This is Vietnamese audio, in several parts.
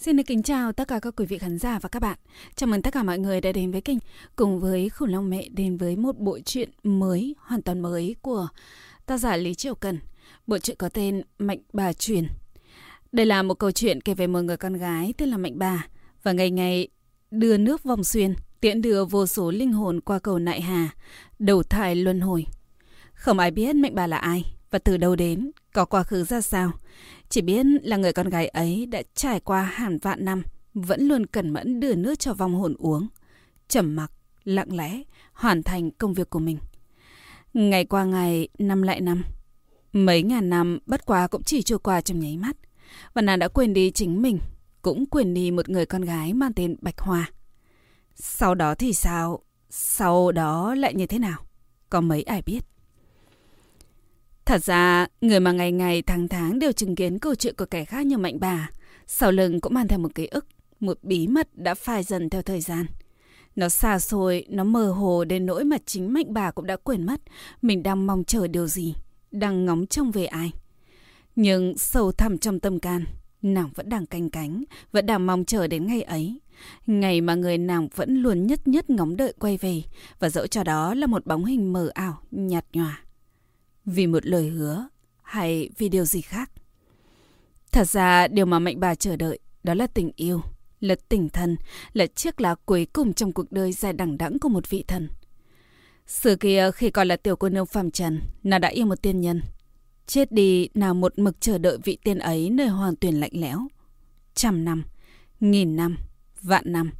Xin được kính chào tất cả các quý vị khán giả và các bạn. Chào mừng tất cả mọi người đã đến với kênh cùng với Khủng Long Mẹ đến với một bộ truyện mới, hoàn toàn mới của tác giả Lý Triều Cần. Bộ truyện có tên Mạnh Bà Truyền. Đây là một câu chuyện kể về một người con gái tên là Mạnh Bà và ngày ngày đưa nước vòng xuyên, tiễn đưa vô số linh hồn qua cầu Nại Hà, đầu thai luân hồi. Không ai biết Mạnh Bà là ai và từ đâu đến, có quá khứ ra sao. Chỉ biết là người con gái ấy đã trải qua hàng vạn năm, vẫn luôn cẩn mẫn đưa nước cho vong hồn uống. Trầm mặc, lặng lẽ, hoàn thành công việc của mình. Ngày qua ngày, năm lại năm. Mấy ngàn năm bất quá cũng chỉ trôi qua trong nháy mắt. Và nàng đã quên đi chính mình, cũng quên đi một người con gái mang tên Bạch Hoa. Sau đó thì sao? Sau đó lại như thế nào? Có mấy ai biết. Thật ra, người mà ngày ngày tháng tháng đều chứng kiến câu chuyện của kẻ khác như mạnh bà, sau lưng cũng mang theo một ký ức, một bí mật đã phai dần theo thời gian. Nó xa xôi, nó mơ hồ đến nỗi mà chính mạnh bà cũng đã quên mất mình đang mong chờ điều gì, đang ngóng trông về ai. Nhưng sâu thẳm trong tâm can, nàng vẫn đang canh cánh, vẫn đang mong chờ đến ngày ấy. Ngày mà người nàng vẫn luôn nhất nhất ngóng đợi quay về, và dẫu cho đó là một bóng hình mờ ảo, nhạt nhòa. Vì một lời hứa hay vì điều gì khác? Thật ra điều mà mạnh bà chờ đợi đó là tình yêu, là tình thân, là chiếc lá cuối cùng trong cuộc đời dài đẳng đẵng của một vị thần. Xưa kia khi còn là tiểu cô nương phàm trần, nàng đã yêu một tiên nhân. Chết đi nào một mực chờ đợi vị tiên ấy nơi hoàng tuyển lạnh lẽo. Trăm năm, nghìn năm, vạn năm.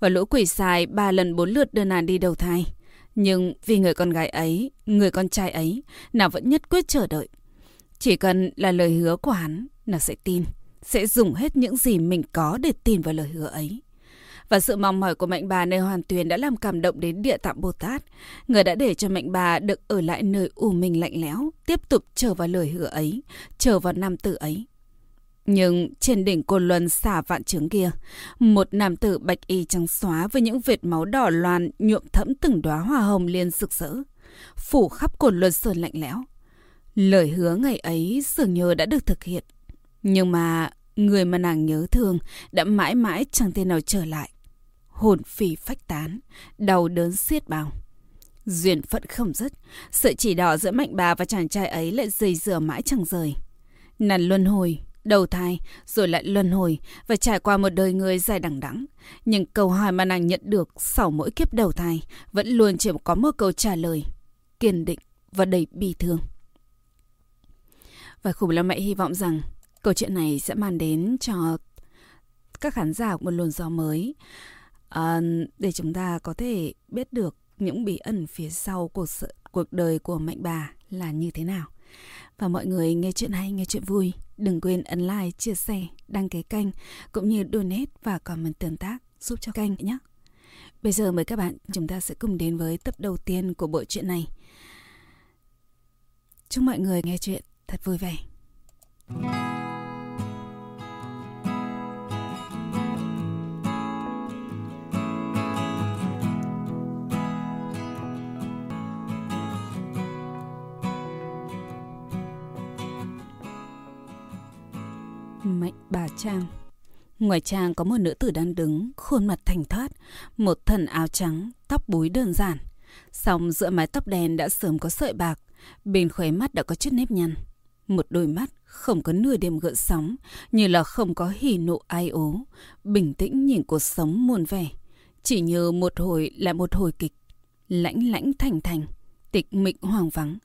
Và lũ quỷ sai ba lần bốn lượt đưa nàng đi đầu thai. Nhưng vì người con gái ấy, người con trai ấy, nàng vẫn nhất quyết chờ đợi. Chỉ cần là lời hứa của hắn, nàng sẽ tin, sẽ dùng hết những gì mình có để tin vào lời hứa ấy. Và sự mong mỏi của mạnh bà nơi hoàn tuyền đã làm cảm động đến địa tạng Bồ Tát. Người đã để cho mạnh bà được ở lại nơi u mình lạnh lẽo, tiếp tục chờ vào lời hứa ấy, chờ vào nam tử ấy. Nhưng trên đỉnh côn luân xả vạn trướng kia, một nam tử bạch y trắng xóa với những vệt máu đỏ loàn nhuộm thẫm từng đóa hoa hồng liên rực rỡ, phủ khắp côn luân sơn lạnh lẽo. Lời hứa ngày ấy dường như đã được thực hiện. Nhưng mà người mà nàng nhớ thương đã mãi mãi chẳng thể nào trở lại. Hồn phì phách tán, đau đớn xiết bao. Duyên phận không dứt, sự chỉ đỏ giữa mạnh bà và chàng trai ấy lại dày dừa mãi chẳng rời. Nàng luân hồi, đầu thai, rồi lại luân hồi và trải qua một đời người dài đằng đẵng. Nhưng câu hỏi mà nàng nhận được sau mỗi kiếp đầu thai vẫn luôn chỉ có một câu trả lời, kiên định và đầy bi thương. Và khủng long mẹ hy vọng rằng câu chuyện này sẽ mang đến cho các khán giả một luồng gió mới à, để chúng ta có thể biết được những bí ẩn phía sau cuộc cuộc đời của mạnh bà là như thế nào. Và mọi người nghe chuyện hay, nghe chuyện vui, đừng quên ấn like, chia sẻ, đăng ký kênh cũng như donate và comment tương tác giúp cho kênh nhé. Bây giờ mời các bạn chúng ta sẽ cùng đến với tập đầu tiên của bộ truyện này. Chúc mọi người nghe chuyện thật vui vẻ. Mạnh bà Trang Ngoài trang có một nữ tử đang đứng, khuôn mặt thành thoát, một thần áo trắng, tóc búi đơn giản. song giữa mái tóc đen đã sớm có sợi bạc, bên khóe mắt đã có chút nếp nhăn. Một đôi mắt không có nửa điểm gợn sóng, như là không có hỉ nộ ai ố, bình tĩnh nhìn cuộc sống muôn vẻ. Chỉ như một hồi lại một hồi kịch, lãnh lãnh thành thành, tịch mịch hoang vắng.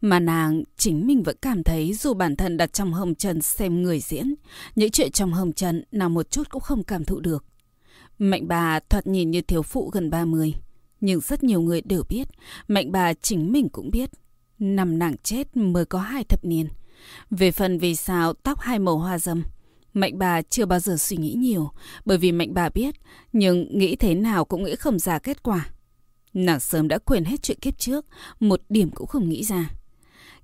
Mà nàng chính mình vẫn cảm thấy dù bản thân đặt trong hồng trần xem người diễn, những chuyện trong hồng trần nào một chút cũng không cảm thụ được. Mạnh bà thoạt nhìn như thiếu phụ gần 30, nhưng rất nhiều người đều biết, mạnh bà chính mình cũng biết. Năm nàng chết mới có hai thập niên. Về phần vì sao tóc hai màu hoa dâm, Mạnh bà chưa bao giờ suy nghĩ nhiều, bởi vì mạnh bà biết, nhưng nghĩ thế nào cũng nghĩ không ra kết quả. Nàng sớm đã quên hết chuyện kiếp trước, một điểm cũng không nghĩ ra.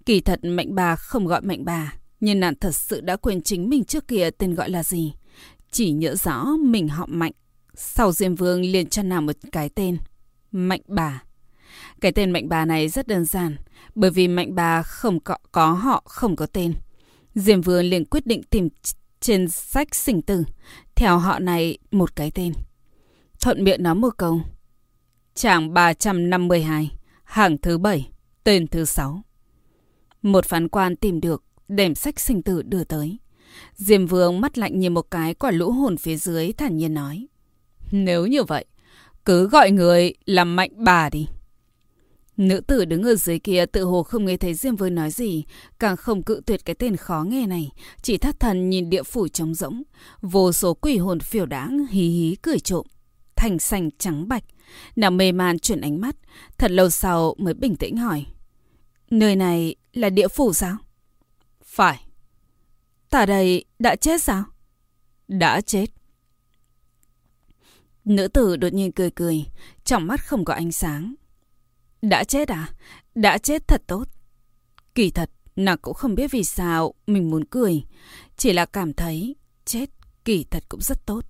Kỳ thật mạnh bà không gọi mạnh bà, nhưng nàng thật sự đã quên chính mình trước kia tên gọi là gì. Chỉ nhớ rõ mình họ mạnh. Sau Diêm Vương liền cho nàng một cái tên. Mạnh bà. Cái tên mạnh bà này rất đơn giản, bởi vì mạnh bà không có, có họ không có tên. Diêm Vương liền quyết định tìm trên sách sinh tử, theo họ này một cái tên. Thuận miệng nói một câu. Tràng 352, hàng thứ bảy, tên thứ sáu. Một phán quan tìm được, đem sách sinh tử đưa tới. Diêm vương mắt lạnh nhìn một cái quả lũ hồn phía dưới thản nhiên nói. Nếu như vậy, cứ gọi người làm mạnh bà đi. Nữ tử đứng ở dưới kia tự hồ không nghe thấy Diêm Vương nói gì, càng không cự tuyệt cái tên khó nghe này, chỉ thất thần nhìn địa phủ trống rỗng, vô số quỷ hồn phiểu đáng hí hí cười trộm, thành xanh trắng bạch, nàng mê man chuyển ánh mắt, thật lâu sau mới bình tĩnh hỏi. Nơi này là địa phủ sao? Phải. Tả đây đã chết sao? Đã chết. Nữ tử đột nhiên cười cười, trong mắt không có ánh sáng. Đã chết à? Đã chết thật tốt. Kỳ thật, nàng cũng không biết vì sao mình muốn cười. Chỉ là cảm thấy chết kỳ thật cũng rất tốt.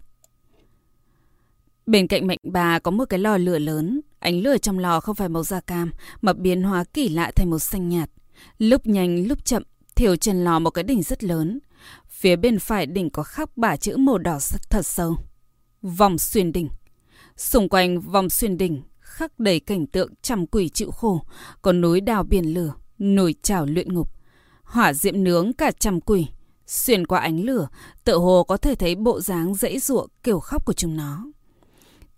Bên cạnh mệnh bà có một cái lò lửa lớn. Ánh lửa trong lò không phải màu da cam, mà biến hóa kỳ lạ thành màu xanh nhạt. Lúc nhanh lúc chậm, thiểu trần lò một cái đỉnh rất lớn. Phía bên phải đỉnh có khắc bả chữ màu đỏ thật sâu. Vòng xuyên đỉnh. Xung quanh vòng xuyên đỉnh khắc đầy cảnh tượng trăm quỷ chịu khổ, có núi đào biển lửa, nồi chảo luyện ngục, hỏa diệm nướng cả trăm quỷ. Xuyên qua ánh lửa, tự hồ có thể thấy bộ dáng dãy ruộng kiểu khóc của chúng nó.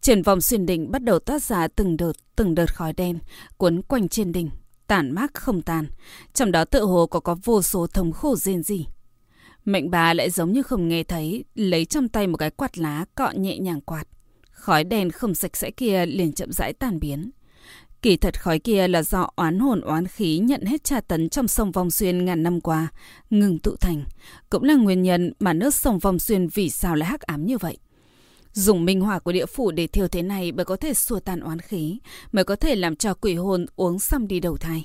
Trên vòng xuyên đỉnh bắt đầu toát ra từng đợt, từng đợt khói đen, cuốn quanh trên đỉnh, tản mát không tàn. Trong đó tự hồ có có vô số thống khổ rên gì. Mệnh bà lại giống như không nghe thấy, lấy trong tay một cái quạt lá cọ nhẹ nhàng quạt. Khói đen không sạch sẽ kia liền chậm rãi tan biến. Kỳ thật khói kia là do oán hồn oán khí nhận hết tra tấn trong sông Vong Xuyên ngàn năm qua, ngừng tụ thành. Cũng là nguyên nhân mà nước sông Vong Xuyên vì sao lại hắc ám như vậy. Dùng minh hỏa của địa phủ để thiêu thế này mới có thể xua tan oán khí, mới có thể làm cho quỷ hồn uống xong đi đầu thai.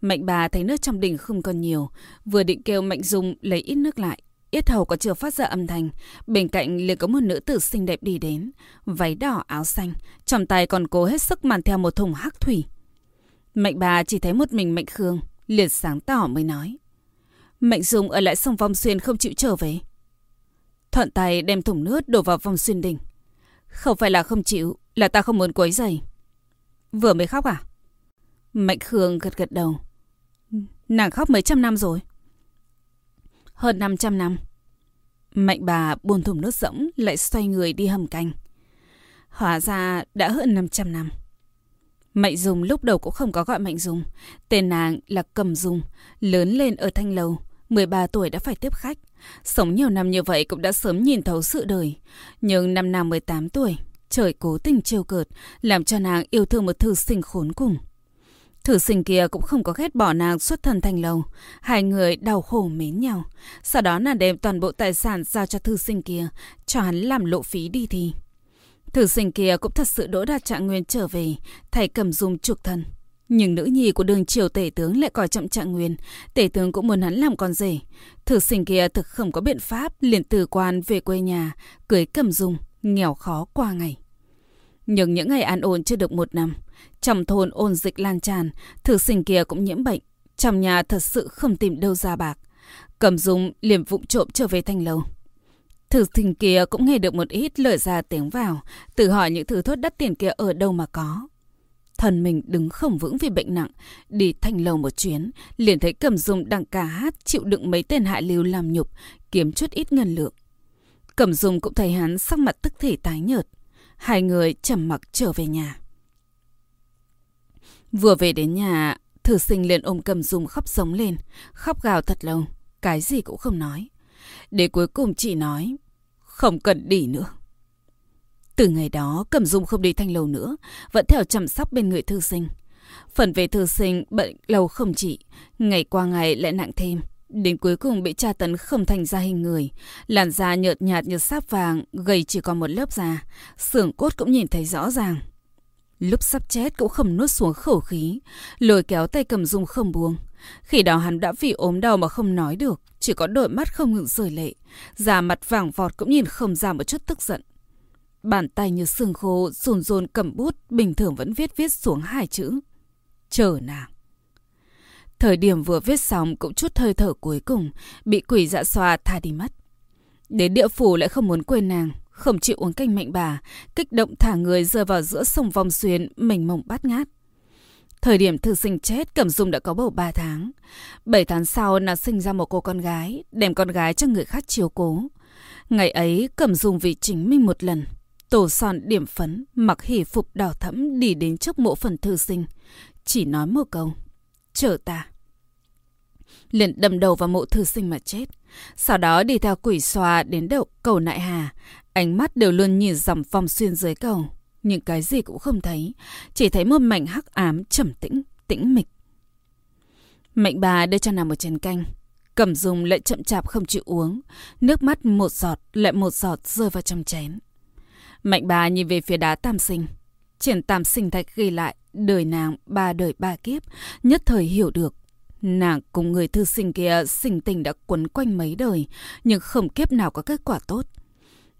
Mạnh bà thấy nước trong đỉnh không còn nhiều, vừa định kêu Mạnh Dung lấy ít nước lại. Yết hầu có chưa phát ra âm thanh, bên cạnh liền có một nữ tử xinh đẹp đi đến, váy đỏ áo xanh, trong tay còn cố hết sức mang theo một thùng hắc thủy. Mạnh bà chỉ thấy một mình Mạnh Khương, liền sáng tỏ mới nói. Mạnh Dung ở lại sông Vong Xuyên không chịu trở về. Thuận tay đem thùng nước đổ vào vòng xuyên đỉnh. Không phải là không chịu, là ta không muốn quấy giày. Vừa mới khóc à? Mạnh Khương gật gật đầu. Nàng khóc mấy trăm năm rồi. Hơn 500 năm. Mạnh bà buồn thùng nước rỗng lại xoay người đi hầm canh. Hóa ra đã hơn 500 năm. Mạnh Dung lúc đầu cũng không có gọi Mạnh Dung. Tên nàng là Cầm Dung, lớn lên ở Thanh Lầu, 13 tuổi đã phải tiếp khách. Sống nhiều năm như vậy cũng đã sớm nhìn thấu sự đời. Nhưng năm nàng 18 tuổi, trời cố tình trêu cợt, làm cho nàng yêu thương một thư sinh khốn cùng. Thử sinh kia cũng không có ghét bỏ nàng xuất thân thành lầu. Hai người đau khổ mến nhau. Sau đó nàng đem toàn bộ tài sản giao cho thư sinh kia, cho hắn làm lộ phí đi thì. Thử sinh kia cũng thật sự đỗ đạt trạng nguyên trở về, thầy cầm dung trục thân. Nhưng nữ nhi của đường triều tể tướng lại coi trọng trạng nguyên, tể tướng cũng muốn hắn làm con rể. Thử sinh kia thực không có biện pháp, liền từ quan về quê nhà, cưới cầm dung, nghèo khó qua ngày. Nhưng những ngày an ổn chưa được một năm, trong thôn ôn dịch lan tràn, thử sinh kia cũng nhiễm bệnh. Trong nhà thật sự không tìm đâu ra bạc. Cầm dung liền vụng trộm trở về thành lầu. Thử sinh kia cũng nghe được một ít lời ra tiếng vào, tự hỏi những thứ thuốc đắt tiền kia ở đâu mà có. Thần mình đứng không vững vì bệnh nặng, đi thanh lầu một chuyến, liền thấy cầm dung đang ca hát chịu đựng mấy tên hạ lưu làm nhục, kiếm chút ít ngân lượng. Cẩm Dung cũng thấy hắn sắc mặt tức thể tái nhợt. Hai người trầm mặc trở về nhà. Vừa về đến nhà, thử sinh liền ôm cầm dung khóc sống lên, khóc gào thật lâu, cái gì cũng không nói. Để cuối cùng chỉ nói, không cần đi nữa. Từ ngày đó, Cẩm Dung không đi thanh lầu nữa, vẫn theo chăm sóc bên người thư sinh. Phần về thư sinh, bệnh lâu không trị, ngày qua ngày lại nặng thêm. Đến cuối cùng bị tra tấn không thành ra hình người, làn da nhợt nhạt như sáp vàng, gầy chỉ còn một lớp da, xương cốt cũng nhìn thấy rõ ràng. Lúc sắp chết cũng không nuốt xuống khẩu khí, lôi kéo tay cầm dung không buông. Khi đó hắn đã vì ốm đau mà không nói được, chỉ có đôi mắt không ngừng rời lệ. Da mặt vàng vọt cũng nhìn không ra một chút tức giận. Bàn tay như xương khô, rồn rồn cầm bút, bình thường vẫn viết viết xuống hai chữ. Chờ nàng. Thời điểm vừa viết xong cũng chút hơi thở cuối cùng, bị quỷ dạ xoa tha đi mất. Đến địa phủ lại không muốn quên nàng, không chịu uống canh mạnh bà, kích động thả người rơi vào giữa sông vòng xuyên, mình mộng bát ngát. Thời điểm thư sinh chết, Cẩm Dung đã có bầu 3 tháng. 7 tháng sau, nàng sinh ra một cô con gái, đem con gái cho người khác chiều cố. Ngày ấy, Cẩm Dung vì chính mình một lần. Tổ sòn điểm phấn, mặc hỷ phục đỏ thẫm đi đến trước mộ phần thư sinh. Chỉ nói một câu, chờ ta. Liền đâm đầu vào mộ thư sinh mà chết. Sau đó đi theo quỷ xoa đến đầu cầu nại hà. Ánh mắt đều luôn nhìn dòng vòng xuyên dưới cầu nhưng cái gì cũng không thấy, chỉ thấy một mảnh hắc ám trầm tĩnh, tĩnh mịch. Mệnh bà đưa cho nàng một chén canh, cầm dùng lại chậm chạp không chịu uống, nước mắt một giọt lại một giọt rơi vào trong chén. Mạnh bà nhìn về phía đá tam sinh, triển tam sinh thạch ghi lại đời nàng ba đời ba kiếp, nhất thời hiểu được. Nàng cùng người thư sinh kia sinh tình đã quấn quanh mấy đời, nhưng không kiếp nào có kết quả tốt.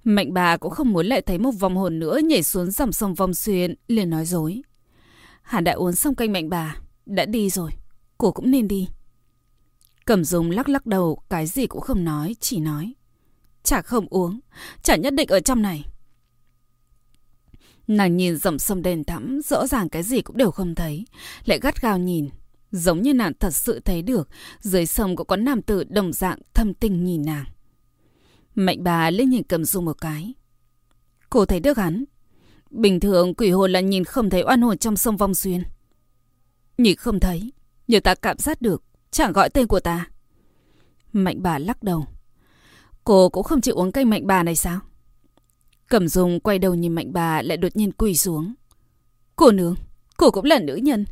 Mạnh bà cũng không muốn lại thấy một vòng hồn nữa nhảy xuống dòng sông vòng xuyên, liền nói dối. Hàn đã uống xong canh mạnh bà, đã đi rồi, cô cũng nên đi. Cẩm dùng lắc lắc đầu, cái gì cũng không nói, chỉ nói. Chả không uống, chả nhất định ở trong này. Nàng nhìn dòng sông đen thẳm, rõ ràng cái gì cũng đều không thấy, lại gắt gao nhìn. Giống như nàng thật sự thấy được, dưới sông có có nam tử đồng dạng thâm tình nhìn nàng. Mạnh bà lên nhìn cầm du một cái. Cô thấy được hắn. Bình thường quỷ hồn là nhìn không thấy oan hồn trong sông vong xuyên. Nhìn không thấy, nhưng ta cảm giác được, chẳng gọi tên của ta. Mạnh bà lắc đầu. Cô cũng không chịu uống canh mạnh bà này sao? Cẩm dung quay đầu nhìn mạnh bà lại đột nhiên quỳ xuống. Cô nương, cô cũng là nữ nhân.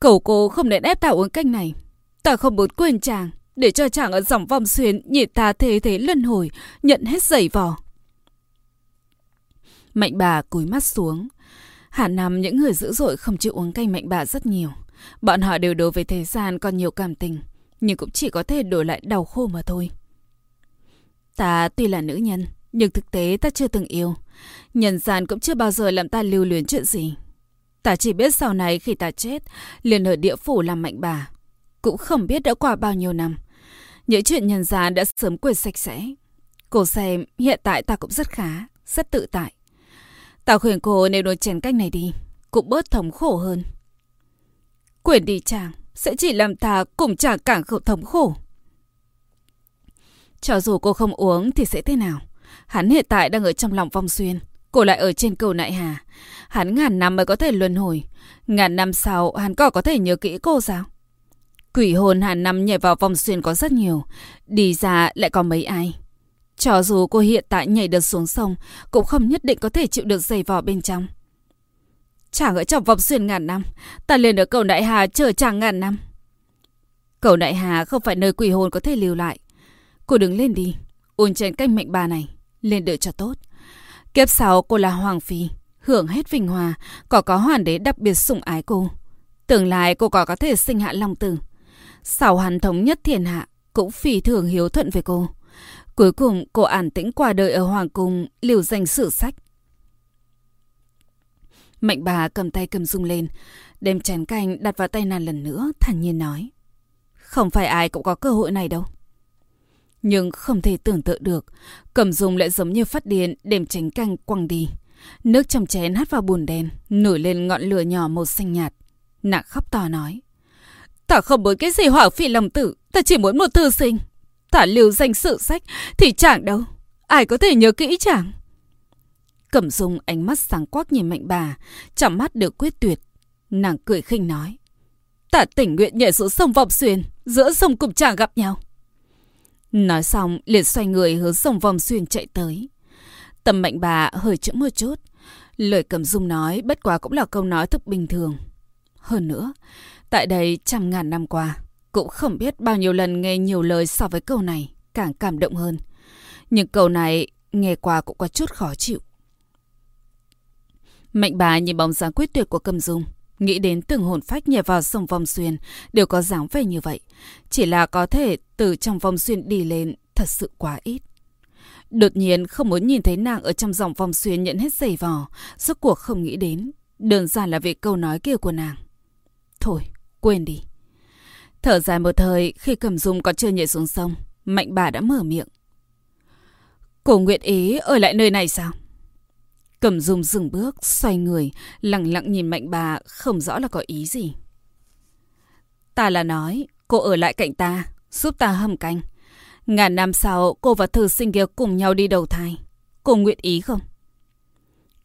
Cầu cô không nên ép ta uống canh này. Ta không muốn quên chàng. Để cho chàng ở dòng vòng xuyên nhị ta thế thế luân hồi, nhận hết giày vò. Mạnh bà cúi mắt xuống. Hà Nam những người dữ dội không chịu uống canh mạnh bà rất nhiều. Bọn họ đều đối với thế gian còn nhiều cảm tình, nhưng cũng chỉ có thể đổi lại đau khô mà thôi. Ta tuy là nữ nhân, nhưng thực tế ta chưa từng yêu. Nhân gian cũng chưa bao giờ làm ta lưu luyến chuyện gì. Ta chỉ biết sau này khi ta chết, liền ở địa phủ làm mạnh bà. Cũng không biết đã qua bao nhiêu năm. Những chuyện nhân gian đã sớm quên sạch sẽ. Cô xem, hiện tại ta cũng rất khá, rất tự tại. Ta khuyên cô nếu đổi chén cách này đi, cũng bớt thống khổ hơn. Quyền đi chàng, sẽ chỉ làm ta cùng chàng càng khổ thống khổ. Cho dù cô không uống thì sẽ thế nào? Hắn hiện tại đang ở trong lòng vong xuyên. Cô lại ở trên cầu nại hà. Hắn ngàn năm mới có thể luân hồi. Ngàn năm sau hắn có có thể nhớ kỹ cô sao? Quỷ hồn hàn năm nhảy vào vòng xuyên có rất nhiều, đi ra lại có mấy ai. Cho dù cô hiện tại nhảy được xuống sông, cũng không nhất định có thể chịu được giày vò bên trong. Chàng ở trong vòng xuyên ngàn năm, ta liền ở cầu Đại Hà chờ chàng ngàn năm. Cầu Đại Hà không phải nơi quỷ hồn có thể lưu lại. Cô đứng lên đi, uống trên canh mệnh bà này, lên đợi cho tốt. Kiếp sau cô là Hoàng Phi, hưởng hết vinh hòa, có có hoàng đế đặc biệt sủng ái cô. Tương lai cô có có thể sinh hạ long tử. Sau hắn thống nhất thiên hạ, cũng phi thường hiếu thuận với cô. Cuối cùng cô an tĩnh qua đời ở Hoàng Cung, liều danh sử sách. Mạnh bà cầm tay cầm dung lên, đem chén canh đặt vào tay nàng lần nữa, thản nhiên nói. Không phải ai cũng có cơ hội này đâu. Nhưng không thể tưởng tượng được, cẩm dung lại giống như phát điên đem tránh canh quăng đi. Nước trong chén hắt vào bùn đen, nổi lên ngọn lửa nhỏ màu xanh nhạt. nàng khóc to nói. Ta không muốn cái gì hỏa phi lòng tử, ta chỉ muốn một thư sinh. Ta lưu danh sự sách thì chẳng đâu. Ai có thể nhớ kỹ chẳng? Cẩm dung ánh mắt sáng quắc nhìn mạnh bà, chẳng mắt được quyết tuyệt. Nàng cười khinh nói. Ta tình nguyện nhảy xuống sông Vọng Xuyên, giữa sông cùng chàng gặp nhau. Nói xong, liền xoay người hướng sông Vòng Xuyên chạy tới. Tầm mạnh bà hơi chững một chút. Lời cầm dung nói bất quá cũng là câu nói thức bình thường. Hơn nữa, Tại đây trăm ngàn năm qua, cũng không biết bao nhiêu lần nghe nhiều lời so với câu này, càng cảm động hơn. Nhưng câu này nghe qua cũng có chút khó chịu. Mạnh bà nhìn bóng dáng quyết tuyệt của cầm dung, nghĩ đến từng hồn phách nhảy vào sông vòng xuyên đều có dáng vẻ như vậy. Chỉ là có thể từ trong vòng xuyên đi lên thật sự quá ít. Đột nhiên không muốn nhìn thấy nàng ở trong dòng vòng xuyên nhận hết giày vò, suốt cuộc không nghĩ đến. Đơn giản là vì câu nói kia của nàng. Thôi, Quên đi. Thở dài một thời khi cầm dung còn chưa nhảy xuống sông, mạnh bà đã mở miệng. Cổ nguyện Ý ở lại nơi này sao? Cẩm dung dừng bước, xoay người, lặng lặng nhìn mạnh bà, không rõ là có ý gì. Ta là nói, cô ở lại cạnh ta, giúp ta hầm canh. Ngàn năm sau, cô và thư sinh kia cùng nhau đi đầu thai. Cô nguyện ý không?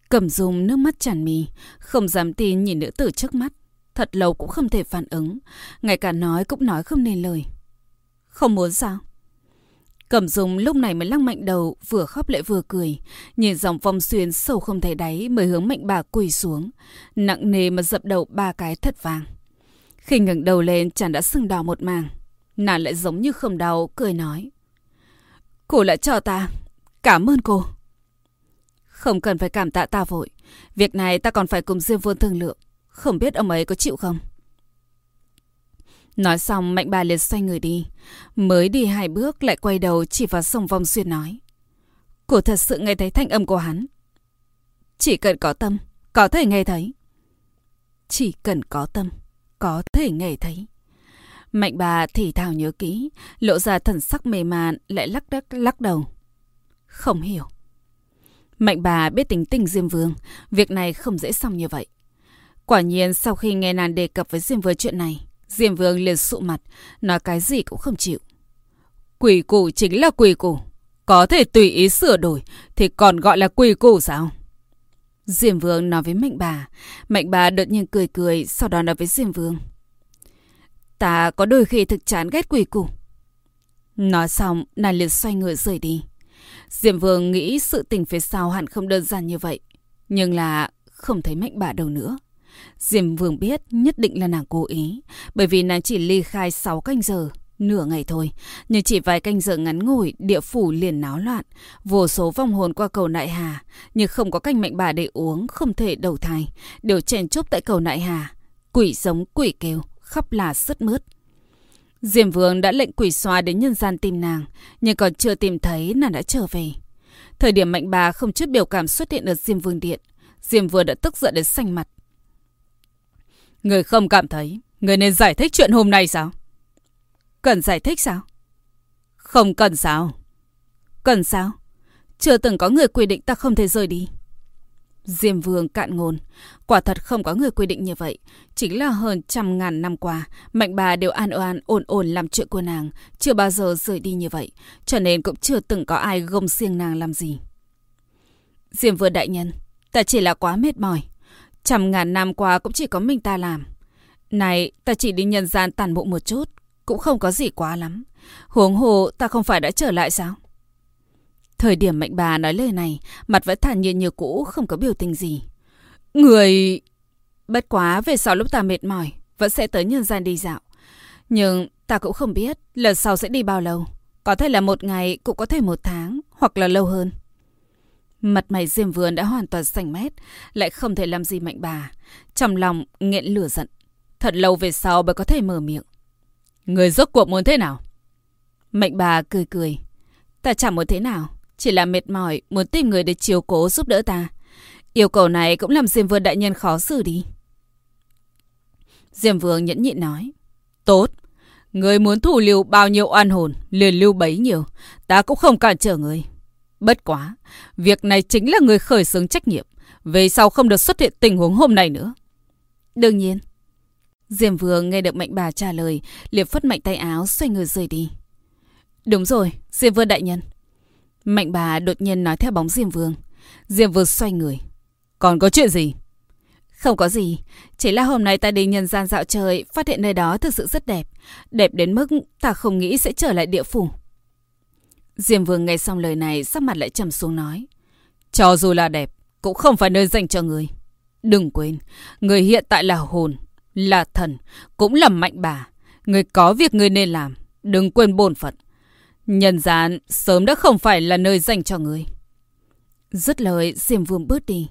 Cẩm dung nước mắt tràn mi, không dám tin nhìn nữ tử trước mắt. Thật lâu cũng không thể phản ứng, ngay cả nói cũng nói không nên lời. Không muốn sao? Cẩm dung lúc này mới lăng mạnh đầu, vừa khóc lại vừa cười. Nhìn dòng phong xuyên sâu không thấy đáy mới hướng mạnh bà quỳ xuống. Nặng nề mà dập đầu ba cái thật vàng. Khi ngẩng đầu lên chàng đã sưng đỏ một màng. Nàng lại giống như không đau, cười nói. Cô lại cho ta. Cảm ơn cô. Không cần phải cảm tạ ta vội. Việc này ta còn phải cùng Diêm Vương thương lượng. Không biết ông ấy có chịu không? Nói xong mạnh bà liền xoay người đi. Mới đi hai bước lại quay đầu chỉ vào sông vong xuyên nói. Cô thật sự nghe thấy thanh âm của hắn. Chỉ cần có tâm, có thể nghe thấy. Chỉ cần có tâm, có thể nghe thấy. Mạnh bà thì thào nhớ kỹ, lộ ra thần sắc mềm màn lại lắc đắc lắc đầu. Không hiểu. Mạnh bà biết tính tình Diêm Vương, việc này không dễ xong như vậy. Quả nhiên sau khi nghe nàng đề cập với Diêm Vương chuyện này, Diêm Vương liền sụ mặt, nói cái gì cũng không chịu. Quỷ củ chính là quỷ củ. Có thể tùy ý sửa đổi thì còn gọi là quỷ củ sao? Diêm Vương nói với Mạnh bà. Mạnh bà đột nhiên cười cười, sau đó nói với Diêm Vương. Ta có đôi khi thực chán ghét quỷ củ. Nói xong, nàng liền xoay người rời đi. Diệm Vương nghĩ sự tình phía sau hẳn không đơn giản như vậy. Nhưng là không thấy mạnh bà đâu nữa. Diêm Vương biết nhất định là nàng cố ý. Bởi vì nàng chỉ ly khai 6 canh giờ, nửa ngày thôi. Nhưng chỉ vài canh giờ ngắn ngủi, địa phủ liền náo loạn. Vô số vong hồn qua cầu Nại Hà. Nhưng không có canh mạnh bà để uống, không thể đầu thai. Đều chèn chúc tại cầu Nại Hà. Quỷ giống quỷ kêu, khắp là sứt mướt. Diêm Vương đã lệnh quỷ xoa đến nhân gian tìm nàng, nhưng còn chưa tìm thấy nàng đã trở về. Thời điểm mạnh bà không chút biểu cảm xuất hiện ở Diêm Vương Điện, Diêm Vương đã tức giận đến xanh mặt. Người không cảm thấy, người nên giải thích chuyện hôm nay sao? Cần giải thích sao? Không cần sao? Cần sao? Chưa từng có người quy định ta không thể rời đi. Diêm Vương cạn ngôn. Quả thật không có người quy định như vậy. Chính là hơn trăm ngàn năm qua, mạnh bà đều an oan ổn ổn làm chuyện của nàng. Chưa bao giờ rời đi như vậy. Cho nên cũng chưa từng có ai gông xiêng nàng làm gì. Diêm Vương đại nhân, ta chỉ là quá mệt mỏi. Trăm ngàn năm qua cũng chỉ có mình ta làm. Này, ta chỉ đi nhân gian tàn bộ một chút. Cũng không có gì quá lắm. Huống hồ ta không phải đã trở lại sao? Thời điểm mệnh bà nói lời này, mặt vẫn thản nhiên như cũ, không có biểu tình gì. Người... Bất quá về sau lúc ta mệt mỏi, vẫn sẽ tới nhân gian đi dạo. Nhưng ta cũng không biết lần sau sẽ đi bao lâu. Có thể là một ngày, cũng có thể một tháng, hoặc là lâu hơn. Mặt mày Diêm Vườn đã hoàn toàn xanh mét, lại không thể làm gì mạnh bà. Trong lòng nghẹn lửa giận. Thật lâu về sau mới có thể mở miệng. Người rốt cuộc muốn thế nào? Mạnh bà cười cười. Ta chẳng muốn thế nào. Chỉ là mệt mỏi, muốn tìm người để chiều cố giúp đỡ ta. Yêu cầu này cũng làm Diêm Vương đại nhân khó xử đi. Diêm Vương nhẫn nhịn nói. Tốt, người muốn thủ lưu bao nhiêu oan hồn, liền lưu bấy nhiêu. Ta cũng không cản trở người. Bất quá, việc này chính là người khởi xướng trách nhiệm. Về sau không được xuất hiện tình huống hôm nay nữa. Đương nhiên. Diêm Vương nghe được mạnh bà trả lời, liệp phất mạnh tay áo xoay người rời đi. Đúng rồi, Diêm Vương đại nhân. Mạnh bà đột nhiên nói theo bóng Diêm Vương. Diêm Vương xoay người. Còn có chuyện gì? Không có gì. Chỉ là hôm nay ta đi nhân gian dạo chơi, phát hiện nơi đó thực sự rất đẹp. Đẹp đến mức ta không nghĩ sẽ trở lại địa phủ. Diêm Vương nghe xong lời này, sắc mặt lại trầm xuống nói. Cho dù là đẹp, cũng không phải nơi dành cho người. Đừng quên, người hiện tại là hồn, là thần, cũng là mạnh bà. Người có việc người nên làm, đừng quên bổn phận. Nhân gian sớm đã không phải là nơi dành cho người. Dứt lời, Diêm Vương bước đi.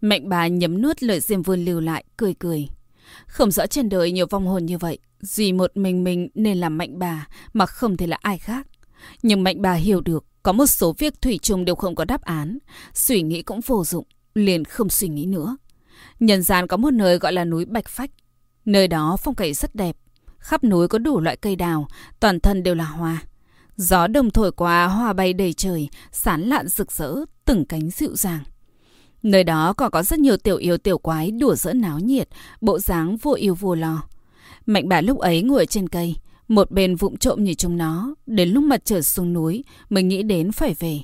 Mạnh bà nhấm nuốt lời Diêm Vương lưu lại, cười cười. Không rõ trên đời nhiều vong hồn như vậy. Duy một mình mình nên là mạnh bà, mà không thể là ai khác. Nhưng mạnh bà hiểu được, có một số việc thủy chung đều không có đáp án. Suy nghĩ cũng vô dụng, liền không suy nghĩ nữa. Nhân gian có một nơi gọi là núi Bạch Phách. Nơi đó phong cảnh rất đẹp. Khắp núi có đủ loại cây đào, toàn thân đều là hoa. Gió đông thổi qua, hoa bay đầy trời, sán lạn rực rỡ, từng cánh dịu dàng. Nơi đó còn có rất nhiều tiểu yêu tiểu quái đùa giỡn náo nhiệt, bộ dáng vô yêu vô lo. Mạnh bà lúc ấy ngồi trên cây, một bên vụng trộm nhìn chúng nó, đến lúc mặt trời xuống núi mới nghĩ đến phải về.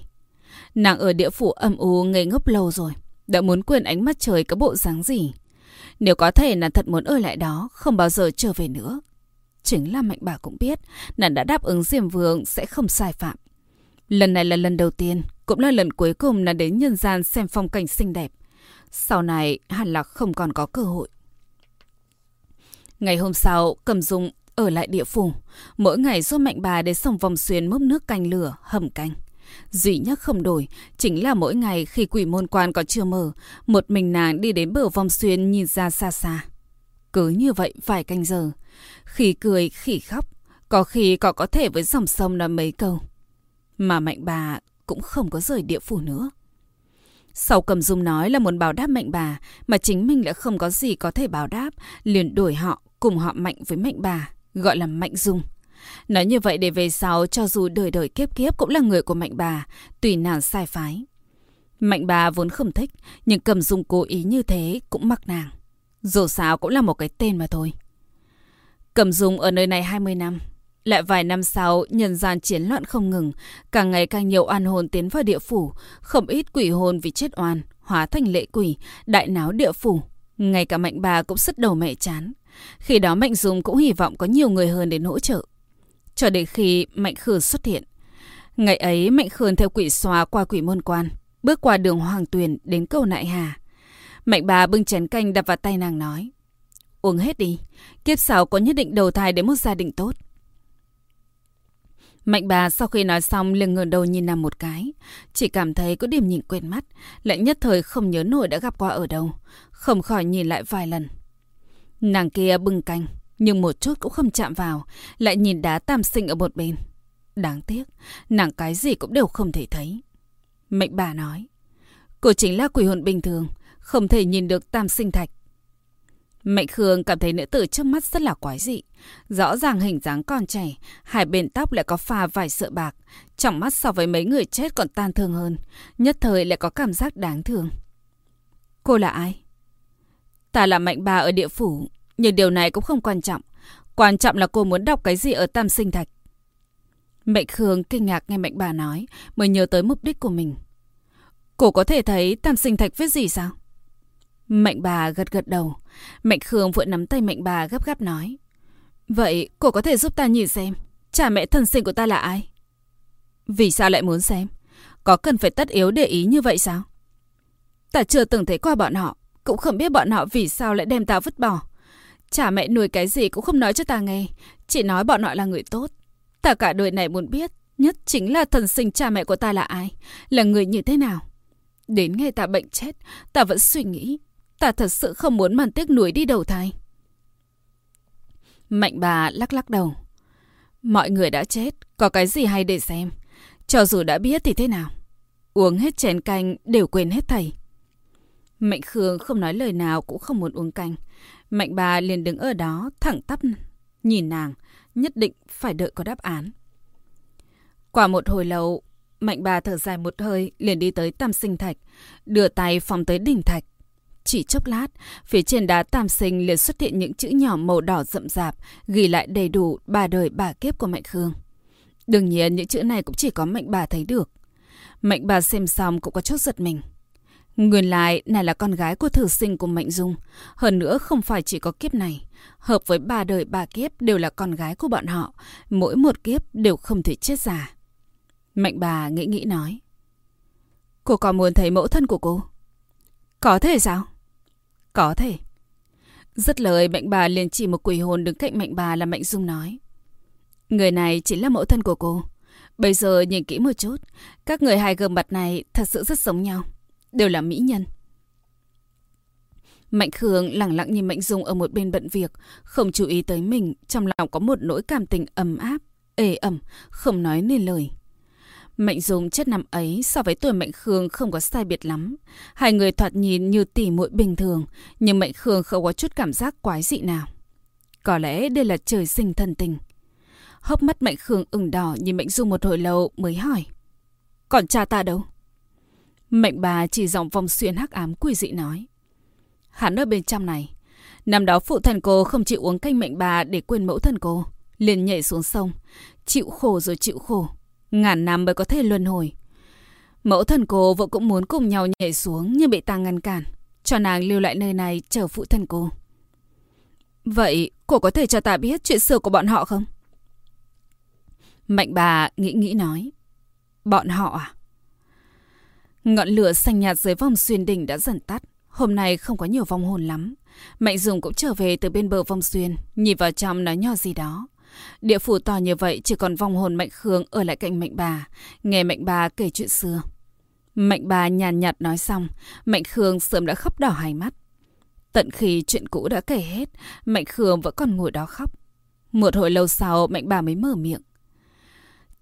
Nàng ở địa phủ âm u ngây ngốc lâu rồi, đã muốn quên ánh mắt trời có bộ dáng gì. Nếu có thể nàng thật muốn ở lại đó, không bao giờ trở về nữa. Chính là mạnh bà cũng biết, nàng đã đáp ứng Diêm Vương sẽ không sai phạm. Lần này là lần đầu tiên, cũng là lần cuối cùng nàng đến nhân gian xem phong cảnh xinh đẹp. Sau này hẳn là không còn có cơ hội. Ngày hôm sau, Cầm Dung ở lại địa phủ. Mỗi ngày giúp mạnh bà để sông vòng xuyên múc nước canh lửa, hầm canh. Duy nhất không đổi, chính là mỗi ngày khi quỷ môn quan còn chưa mở, một mình nàng đi đến bờ vòng xuyên nhìn ra xa xa. Cứ như vậy vài canh giờ, khi cười, khi khóc, có khi còn có thể với dòng sông nói mấy câu. Mà mạnh bà cũng không có rời địa phủ nữa. Sau cầm dung nói là muốn báo đáp mạnh bà, mà chính mình lại không có gì có thể báo đáp, liền đổi họ cùng họ mạnh với mạnh bà, gọi là mạnh dung. Nói như vậy để về sau cho dù đời đời kiếp kiếp cũng là người của mạnh bà, tùy nàng sai phái. Mạnh bà vốn không thích, nhưng cầm dung cố ý như thế cũng mặc nàng. Dù sao cũng là một cái tên mà thôi. Cầm dung ở nơi này 20 năm. Lại vài năm sau, nhân gian chiến loạn không ngừng, càng ngày càng nhiều oan hồn tiến vào địa phủ, không ít quỷ hồn vì chết oan, hóa thành lệ quỷ, đại náo địa phủ. Ngay cả mạnh bà cũng sứt đầu mẹ chán. Khi đó Mạnh Dung cũng hy vọng có nhiều người hơn đến hỗ trợ. Cho đến khi Mạnh Khương xuất hiện. Ngày ấy Mạnh Khương theo quỷ xóa qua quỷ môn quan, bước qua đường Hoàng Tuyền đến cầu Nại Hà. Mạnh bà bưng chén canh đập vào tay nàng nói. Uống hết đi, kiếp sau có nhất định đầu thai đến một gia đình tốt. Mạnh bà sau khi nói xong liền ngẩng đầu nhìn nàng một cái. Chỉ cảm thấy có điểm nhìn quen mắt, lại nhất thời không nhớ nổi đã gặp qua ở đâu. Không khỏi nhìn lại vài lần. Nàng kia bưng canh, nhưng một chút cũng không chạm vào, lại nhìn đá tam sinh ở một bên. Đáng tiếc, nàng cái gì cũng đều không thể thấy. Mệnh bà nói, cô chính là quỷ hồn bình thường, không thể nhìn được tam sinh thạch. Mệnh Khương cảm thấy nữ tử trước mắt rất là quái dị. Rõ ràng hình dáng còn trẻ, hai bên tóc lại có pha vài sợi bạc. Trong mắt so với mấy người chết còn tan thương hơn. Nhất thời lại có cảm giác đáng thương. Cô là ai? Ta là mạnh bà ở địa phủ, nhưng điều này cũng không quan trọng. Quan trọng là cô muốn đọc cái gì ở tam sinh thạch. Mệnh Khương kinh ngạc nghe mạnh bà nói, mới nhớ tới mục đích của mình. Cô có thể thấy tam sinh thạch viết gì sao? Mạnh bà gật gật đầu. Mạnh Khương vội nắm tay mạnh bà gấp gáp nói. Vậy cô có thể giúp ta nhìn xem, cha mẹ thân sinh của ta là ai? Vì sao lại muốn xem? Có cần phải tất yếu để ý như vậy sao? Ta chưa từng thấy qua bọn họ. Cũng không biết bọn họ vì sao lại đem ta vứt bỏ. Chả mẹ nuôi cái gì cũng không nói cho ta nghe. Chỉ nói bọn họ là người tốt. Ta cả đời này muốn biết nhất chính là thần sinh cha mẹ của ta là ai. Là người như thế nào. Đến ngày ta bệnh chết, ta vẫn suy nghĩ. Ta thật sự không muốn màn tiếc nuối đi đầu thai. Mạnh bà lắc lắc đầu. Mọi người đã chết, có cái gì hay để xem. Cho dù đã biết thì thế nào. Uống hết chén canh đều quên hết thầy. Mạnh Khương không nói lời nào cũng không muốn uống canh. Mạnh bà liền đứng ở đó thẳng tắp nhìn nàng, nhất định phải đợi có đáp án. Qua một hồi lâu, Mạnh bà thở dài một hơi liền đi tới tam sinh thạch, đưa tay phòng tới đỉnh thạch. Chỉ chốc lát, phía trên đá tam sinh liền xuất hiện những chữ nhỏ màu đỏ rậm rạp, ghi lại đầy đủ ba đời bà kiếp của Mạnh Khương. Đương nhiên những chữ này cũng chỉ có Mạnh bà thấy được. Mạnh bà xem xong cũng có chút giật mình. Nguyên lại, này là con gái của thử sinh của Mạnh Dung. Hơn nữa không phải chỉ có kiếp này. Hợp với ba đời ba kiếp đều là con gái của bọn họ. Mỗi một kiếp đều không thể chết già. Mạnh bà nghĩ nghĩ nói. Cô có muốn thấy mẫu thân của cô? Có thể sao? Có thể. Rất lời mạnh bà liền chỉ một quỷ hồn đứng cạnh mạnh bà là Mạnh Dung nói. Người này chính là mẫu thân của cô. Bây giờ nhìn kỹ một chút, các người hai gương mặt này thật sự rất giống nhau đều là mỹ nhân. Mạnh Khương lặng lặng nhìn Mạnh Dung ở một bên bận việc, không chú ý tới mình, trong lòng có một nỗi cảm tình ấm áp, ê ẩm, không nói nên lời. Mạnh Dung chất năm ấy so với tuổi Mạnh Khương không có sai biệt lắm. Hai người thoạt nhìn như tỉ muội bình thường, nhưng Mạnh Khương không có chút cảm giác quái dị nào. Có lẽ đây là trời sinh thân tình. Hốc mắt Mạnh Khương ửng đỏ nhìn Mạnh Dung một hồi lâu mới hỏi. Còn cha ta đâu? Mệnh bà chỉ giọng vòng xuyên hắc ám quỷ dị nói. Hắn ở bên trong này. Năm đó phụ thần cô không chịu uống canh mệnh bà để quên mẫu thần cô. liền nhảy xuống sông. Chịu khổ rồi chịu khổ. Ngàn năm mới có thể luân hồi. Mẫu thần cô vợ cũng muốn cùng nhau nhảy xuống nhưng bị ta ngăn cản. Cho nàng lưu lại nơi này chờ phụ thần cô. Vậy cô có thể cho ta biết chuyện xưa của bọn họ không? Mạnh bà nghĩ nghĩ nói. Bọn họ à? Ngọn lửa xanh nhạt dưới vòng xuyên đỉnh đã dần tắt. Hôm nay không có nhiều vong hồn lắm. Mạnh Dùng cũng trở về từ bên bờ vong xuyên, nhìn vào trong nói nhỏ gì đó. Địa phủ to như vậy chỉ còn vong hồn Mạnh Khương ở lại cạnh Mạnh bà, nghe Mạnh bà kể chuyện xưa. Mạnh bà nhàn nhạt nói xong, Mạnh Khương sớm đã khóc đỏ hai mắt. Tận khi chuyện cũ đã kể hết, Mạnh Khương vẫn còn ngồi đó khóc. Một hồi lâu sau, Mạnh bà mới mở miệng.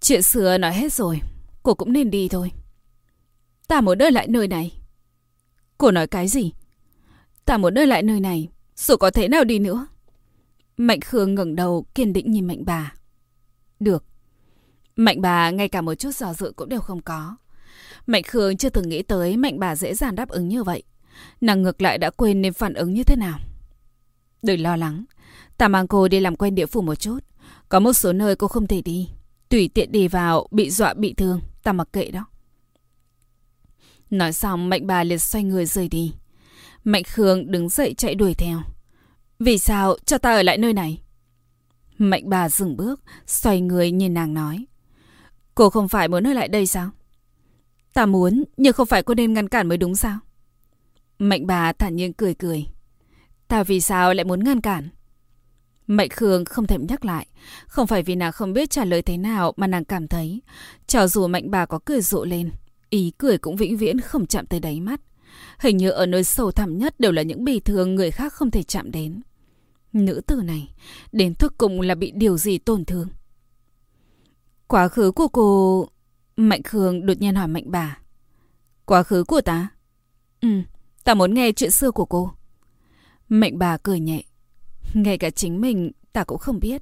Chuyện xưa nói hết rồi, cô cũng nên đi thôi. Ta muốn ở lại nơi này. Cô nói cái gì? Ta muốn ở lại nơi này, dù có thế nào đi nữa. Mạnh Khương ngẩng đầu kiên định nhìn Mạnh bà. Được. Mạnh bà ngay cả một chút giò dự cũng đều không có. Mạnh Khương chưa từng nghĩ tới Mạnh bà dễ dàng đáp ứng như vậy. Nàng ngược lại đã quên nên phản ứng như thế nào. Đừng lo lắng. Ta mang cô đi làm quen địa phủ một chút. Có một số nơi cô không thể đi. Tùy tiện đi vào, bị dọa bị thương. Ta mặc kệ đó. Nói xong Mạnh bà liền xoay người rời đi. Mạnh Khương đứng dậy chạy đuổi theo. Vì sao cho ta ở lại nơi này? Mạnh bà dừng bước, xoay người nhìn nàng nói. Cô không phải muốn ở lại đây sao? Ta muốn, nhưng không phải cô nên ngăn cản mới đúng sao? Mạnh bà thản nhiên cười cười. Ta vì sao lại muốn ngăn cản? Mạnh Khương không thèm nhắc lại. Không phải vì nàng không biết trả lời thế nào mà nàng cảm thấy. Cho dù mạnh bà có cười rộ lên, ý cười cũng vĩnh viễn không chạm tới đáy mắt. Hình như ở nơi sâu thẳm nhất đều là những bì thương người khác không thể chạm đến. Nữ tử này, đến thức cùng là bị điều gì tổn thương? Quá khứ của cô... Mạnh Khương đột nhiên hỏi Mạnh bà. Quá khứ của ta? Ừ, ta muốn nghe chuyện xưa của cô. Mạnh bà cười nhẹ. Ngay cả chính mình ta cũng không biết.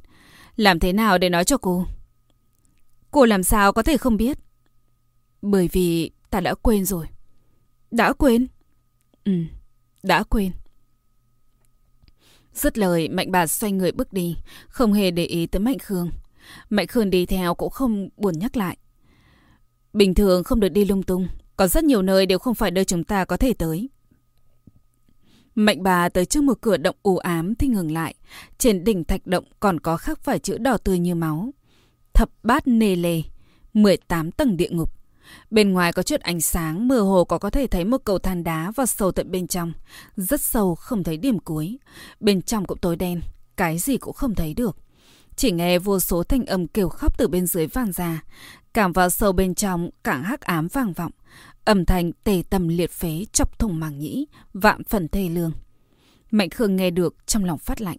Làm thế nào để nói cho cô? Cô làm sao có thể không biết? Bởi vì ta đã quên rồi. Đã quên? Ừ, đã quên. Dứt lời, Mạnh bà xoay người bước đi, không hề để ý tới Mạnh Khương. Mạnh Khương đi theo cũng không buồn nhắc lại. Bình thường không được đi lung tung, có rất nhiều nơi đều không phải nơi chúng ta có thể tới. Mạnh bà tới trước một cửa động u ám thì ngừng lại. Trên đỉnh thạch động còn có khắc phải chữ đỏ tươi như máu. Thập bát nê lê, 18 tầng địa ngục. Bên ngoài có chút ánh sáng, mơ hồ có có thể thấy một cầu than đá vào sâu tận bên trong. Rất sâu, không thấy điểm cuối. Bên trong cũng tối đen, cái gì cũng không thấy được. Chỉ nghe vô số thanh âm kêu khóc từ bên dưới vang ra. Cảm vào sâu bên trong, cảng hắc ám vang vọng. Âm thanh tề tầm liệt phế chọc thùng màng nhĩ, vạn phần thê lương. Mạnh Khương nghe được trong lòng phát lạnh.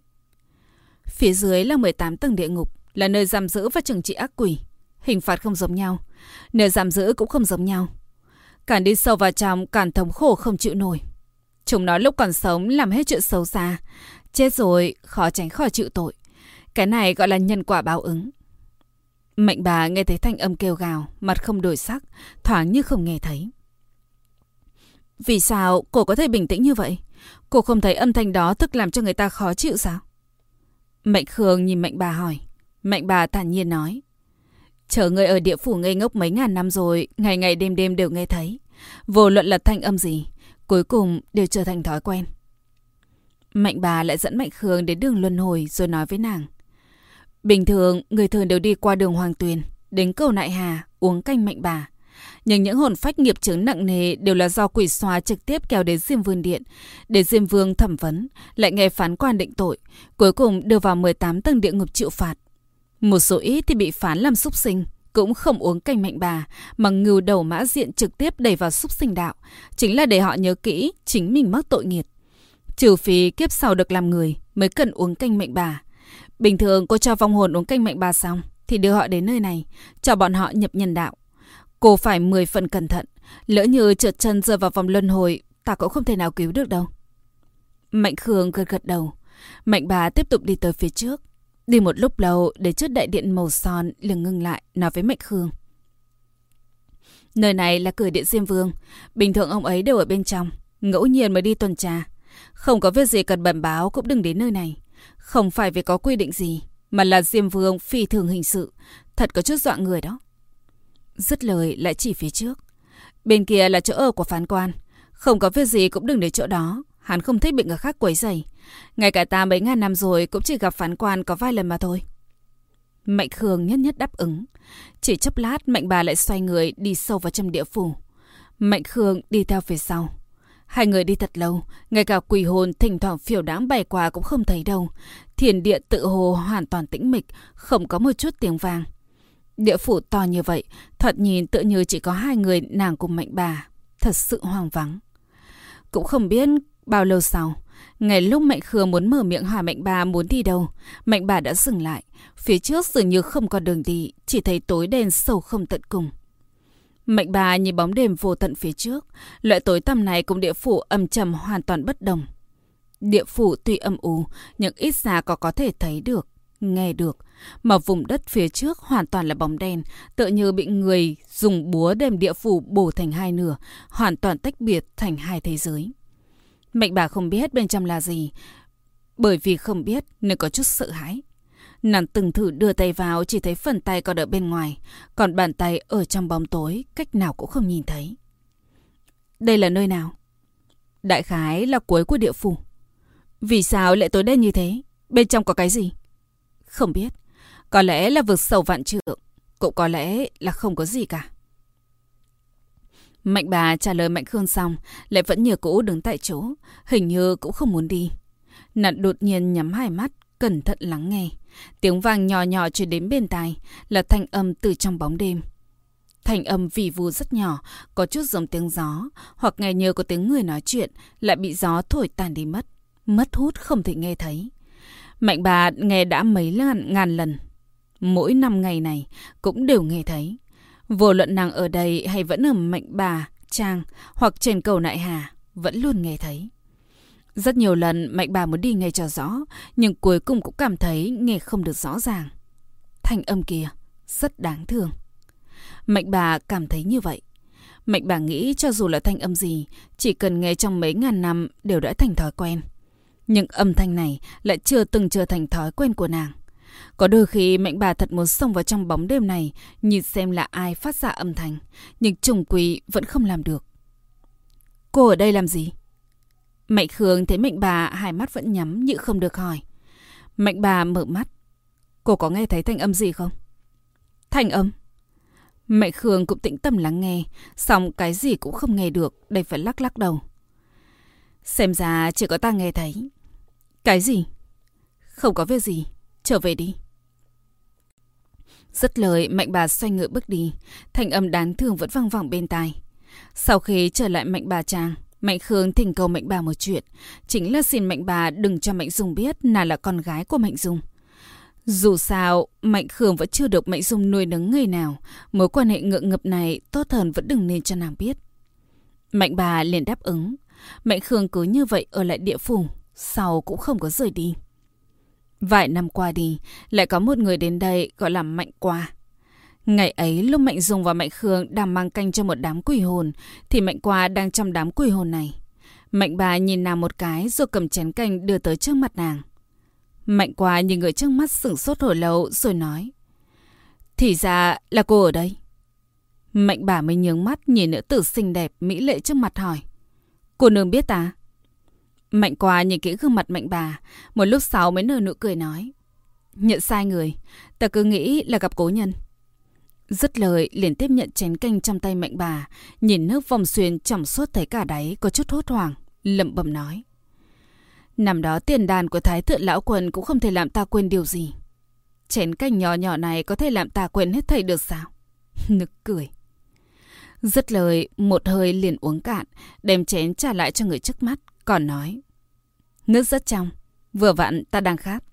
Phía dưới là 18 tầng địa ngục, là nơi giam giữ và trừng trị ác quỷ. Hình phạt không giống nhau, nơi giam giữ cũng không giống nhau. Càng đi sâu vào trong, càng thống khổ không chịu nổi. Chúng nó lúc còn sống làm hết chuyện xấu xa. Chết rồi, khó tránh khỏi chịu tội. Cái này gọi là nhân quả báo ứng. Mệnh bà nghe thấy thanh âm kêu gào, mặt không đổi sắc, thoáng như không nghe thấy. Vì sao cô có thể bình tĩnh như vậy? Cô không thấy âm thanh đó tức làm cho người ta khó chịu sao? Mệnh Khương nhìn Mệnh bà hỏi. Mệnh bà thản nhiên nói. Chờ người ở địa phủ ngây ngốc mấy ngàn năm rồi, ngày ngày đêm đêm đều nghe thấy. Vô luận là thanh âm gì, cuối cùng đều trở thành thói quen. Mạnh bà lại dẫn Mạnh Khương đến đường luân hồi rồi nói với nàng. Bình thường, người thường đều đi qua đường Hoàng Tuyền, đến cầu Nại Hà, uống canh mạnh bà. Nhưng những hồn phách nghiệp chứng nặng nề đều là do quỷ xóa trực tiếp kéo đến Diêm Vương Điện. Để Diêm Vương thẩm vấn, lại nghe phán quan định tội, cuối cùng đưa vào 18 tầng địa ngục chịu phạt. Một số ít thì bị phán làm súc sinh, cũng không uống canh mạnh bà, mà ngưu đầu mã diện trực tiếp đẩy vào súc sinh đạo. Chính là để họ nhớ kỹ chính mình mắc tội nghiệt. Trừ phí kiếp sau được làm người mới cần uống canh mạnh bà. Bình thường cô cho vong hồn uống canh mạnh bà xong thì đưa họ đến nơi này, cho bọn họ nhập nhân đạo. Cô phải 10 phần cẩn thận, lỡ như trượt chân rơi vào vòng luân hồi, ta cũng không thể nào cứu được đâu. Mạnh Khương gật gật đầu. Mạnh bà tiếp tục đi tới phía trước. Đi một lúc lâu để trước đại điện màu son liền ngưng lại, nói với Mạnh Khương. Nơi này là cửa điện Diêm Vương. Bình thường ông ấy đều ở bên trong. Ngẫu nhiên mới đi tuần tra. Không có việc gì cần bẩm báo cũng đừng đến nơi này. Không phải vì có quy định gì. Mà là Diêm Vương phi thường hình sự. Thật có chút dọa người đó. Dứt lời lại chỉ phía trước. Bên kia là chỗ ở của phán quan. Không có việc gì cũng đừng đến chỗ đó. Hắn không thích bị người khác quấy rầy. Ngay cả ta mấy ngàn năm rồi cũng chỉ gặp phán quan có vài lần mà thôi. Mạnh Khương nhất nhất đáp ứng. Chỉ chốc lát Mạnh bà lại xoay người đi sâu vào trong địa phủ. Mạnh Khương đi theo phía sau. Hai người đi thật lâu, ngay cả quỷ hồn thỉnh thoảng phiểu đáng bày qua cũng không thấy đâu. Thiền địa tự hồ hoàn toàn tĩnh mịch, không có một chút tiếng vang. Địa phủ to như vậy, thật nhìn tự như chỉ có hai người nàng cùng mạnh bà. Thật sự hoang vắng. Cũng không biết bao lâu sau, ngày lúc Mạnh Khương muốn mở miệng hỏi Mạnh bà muốn đi đâu, Mạnh bà đã dừng lại. Phía trước dường như không còn đường đi, chỉ thấy tối đen sâu không tận cùng. Mạnh bà nhìn bóng đêm vô tận phía trước, loại tối tăm này cùng địa phủ âm trầm hoàn toàn bất đồng. Địa phủ tuy âm u, nhưng ít ra có có thể thấy được, nghe được. Mà vùng đất phía trước hoàn toàn là bóng đen, tựa như bị người dùng búa đem địa phủ bổ thành hai nửa, hoàn toàn tách biệt thành hai thế giới. Mạnh bà không biết bên trong là gì, bởi vì không biết nên có chút sợ hãi. Nàng từng thử đưa tay vào chỉ thấy phần tay còn ở bên ngoài, còn bàn tay ở trong bóng tối, cách nào cũng không nhìn thấy. Đây là nơi nào? Đại khái là cuối của địa phủ. Vì sao lại tối đen như thế? Bên trong có cái gì? Không biết. Có lẽ là vực sầu vạn trượng. Cũng có lẽ là không có gì cả. Mạnh bà trả lời Mạnh Khương xong, lại vẫn như cũ đứng tại chỗ, hình như cũng không muốn đi. Nạn đột nhiên nhắm hai mắt, cẩn thận lắng nghe. Tiếng vang nhỏ nhỏ truyền đến bên tai là thanh âm từ trong bóng đêm. Thanh âm vì vù rất nhỏ, có chút giống tiếng gió, hoặc nghe như có tiếng người nói chuyện, lại bị gió thổi tàn đi mất. Mất hút không thể nghe thấy. Mạnh bà nghe đã mấy ngàn, ngàn lần. Mỗi năm ngày này cũng đều nghe thấy. Vô luận nàng ở đây hay vẫn ở mạnh bà, trang hoặc trên cầu nại hà, vẫn luôn nghe thấy. Rất nhiều lần Mạnh bà muốn đi nghe cho rõ, nhưng cuối cùng cũng cảm thấy nghe không được rõ ràng. Thanh âm kia rất đáng thương. Mạnh bà cảm thấy như vậy. Mạnh bà nghĩ cho dù là thanh âm gì, chỉ cần nghe trong mấy ngàn năm đều đã thành thói quen. Nhưng âm thanh này lại chưa từng trở thành thói quen của nàng. Có đôi khi mệnh bà thật muốn xông vào trong bóng đêm này, nhìn xem là ai phát ra âm thanh, nhưng trùng quỷ vẫn không làm được. Cô ở đây làm gì? Mạnh Khương thấy mệnh bà hai mắt vẫn nhắm như không được hỏi. Mạnh bà mở mắt. Cô có nghe thấy thanh âm gì không? Thanh âm? Mạnh Khương cũng tĩnh tâm lắng nghe, xong cái gì cũng không nghe được, đây phải lắc lắc đầu. Xem ra chỉ có ta nghe thấy. Cái gì? Không có việc gì, trở về đi. Rất lời, mạnh bà xoay ngựa bước đi, thanh âm đáng thương vẫn vang vọng bên tai. Sau khi trở lại mạnh bà chàng, Mạnh Khương thỉnh cầu Mạnh bà một chuyện, chính là xin Mạnh bà đừng cho Mạnh Dung biết nàng là con gái của Mạnh Dung. Dù sao, Mạnh Khương vẫn chưa được Mạnh Dung nuôi nấng người nào, mối quan hệ ngượng ngập này tốt hơn vẫn đừng nên cho nàng biết. Mạnh bà liền đáp ứng, Mạnh Khương cứ như vậy ở lại địa phủ, sau cũng không có rời đi. Vài năm qua đi, lại có một người đến đây gọi là Mạnh Qua. Ngày ấy lúc Mạnh Dung và Mạnh Khương đang mang canh cho một đám quỷ hồn thì Mạnh Qua đang trong đám quỷ hồn này. Mạnh bà nhìn nàng một cái rồi cầm chén canh đưa tới trước mặt nàng. Mạnh Qua nhìn người trước mắt sửng sốt hồi lâu rồi nói. Thì ra là cô ở đây. Mạnh bà mới nhướng mắt nhìn nữ tử xinh đẹp mỹ lệ trước mặt hỏi. Cô nương biết ta? Mạnh Qua nhìn kỹ gương mặt mạnh bà, một lúc sau mới nở nụ cười nói. Nhận sai người, ta cứ nghĩ là gặp cố nhân. Dứt lời liền tiếp nhận chén canh trong tay mạnh bà, nhìn nước vòng xuyên trong suốt thấy cả đáy có chút hốt hoảng, lẩm bẩm nói. Năm đó tiền đàn của Thái thượng lão quần cũng không thể làm ta quên điều gì. Chén canh nhỏ nhỏ này có thể làm ta quên hết thầy được sao? Nực cười. Dứt lời, một hơi liền uống cạn, đem chén trả lại cho người trước mắt, còn nói. Nước rất trong, vừa vặn ta đang khát.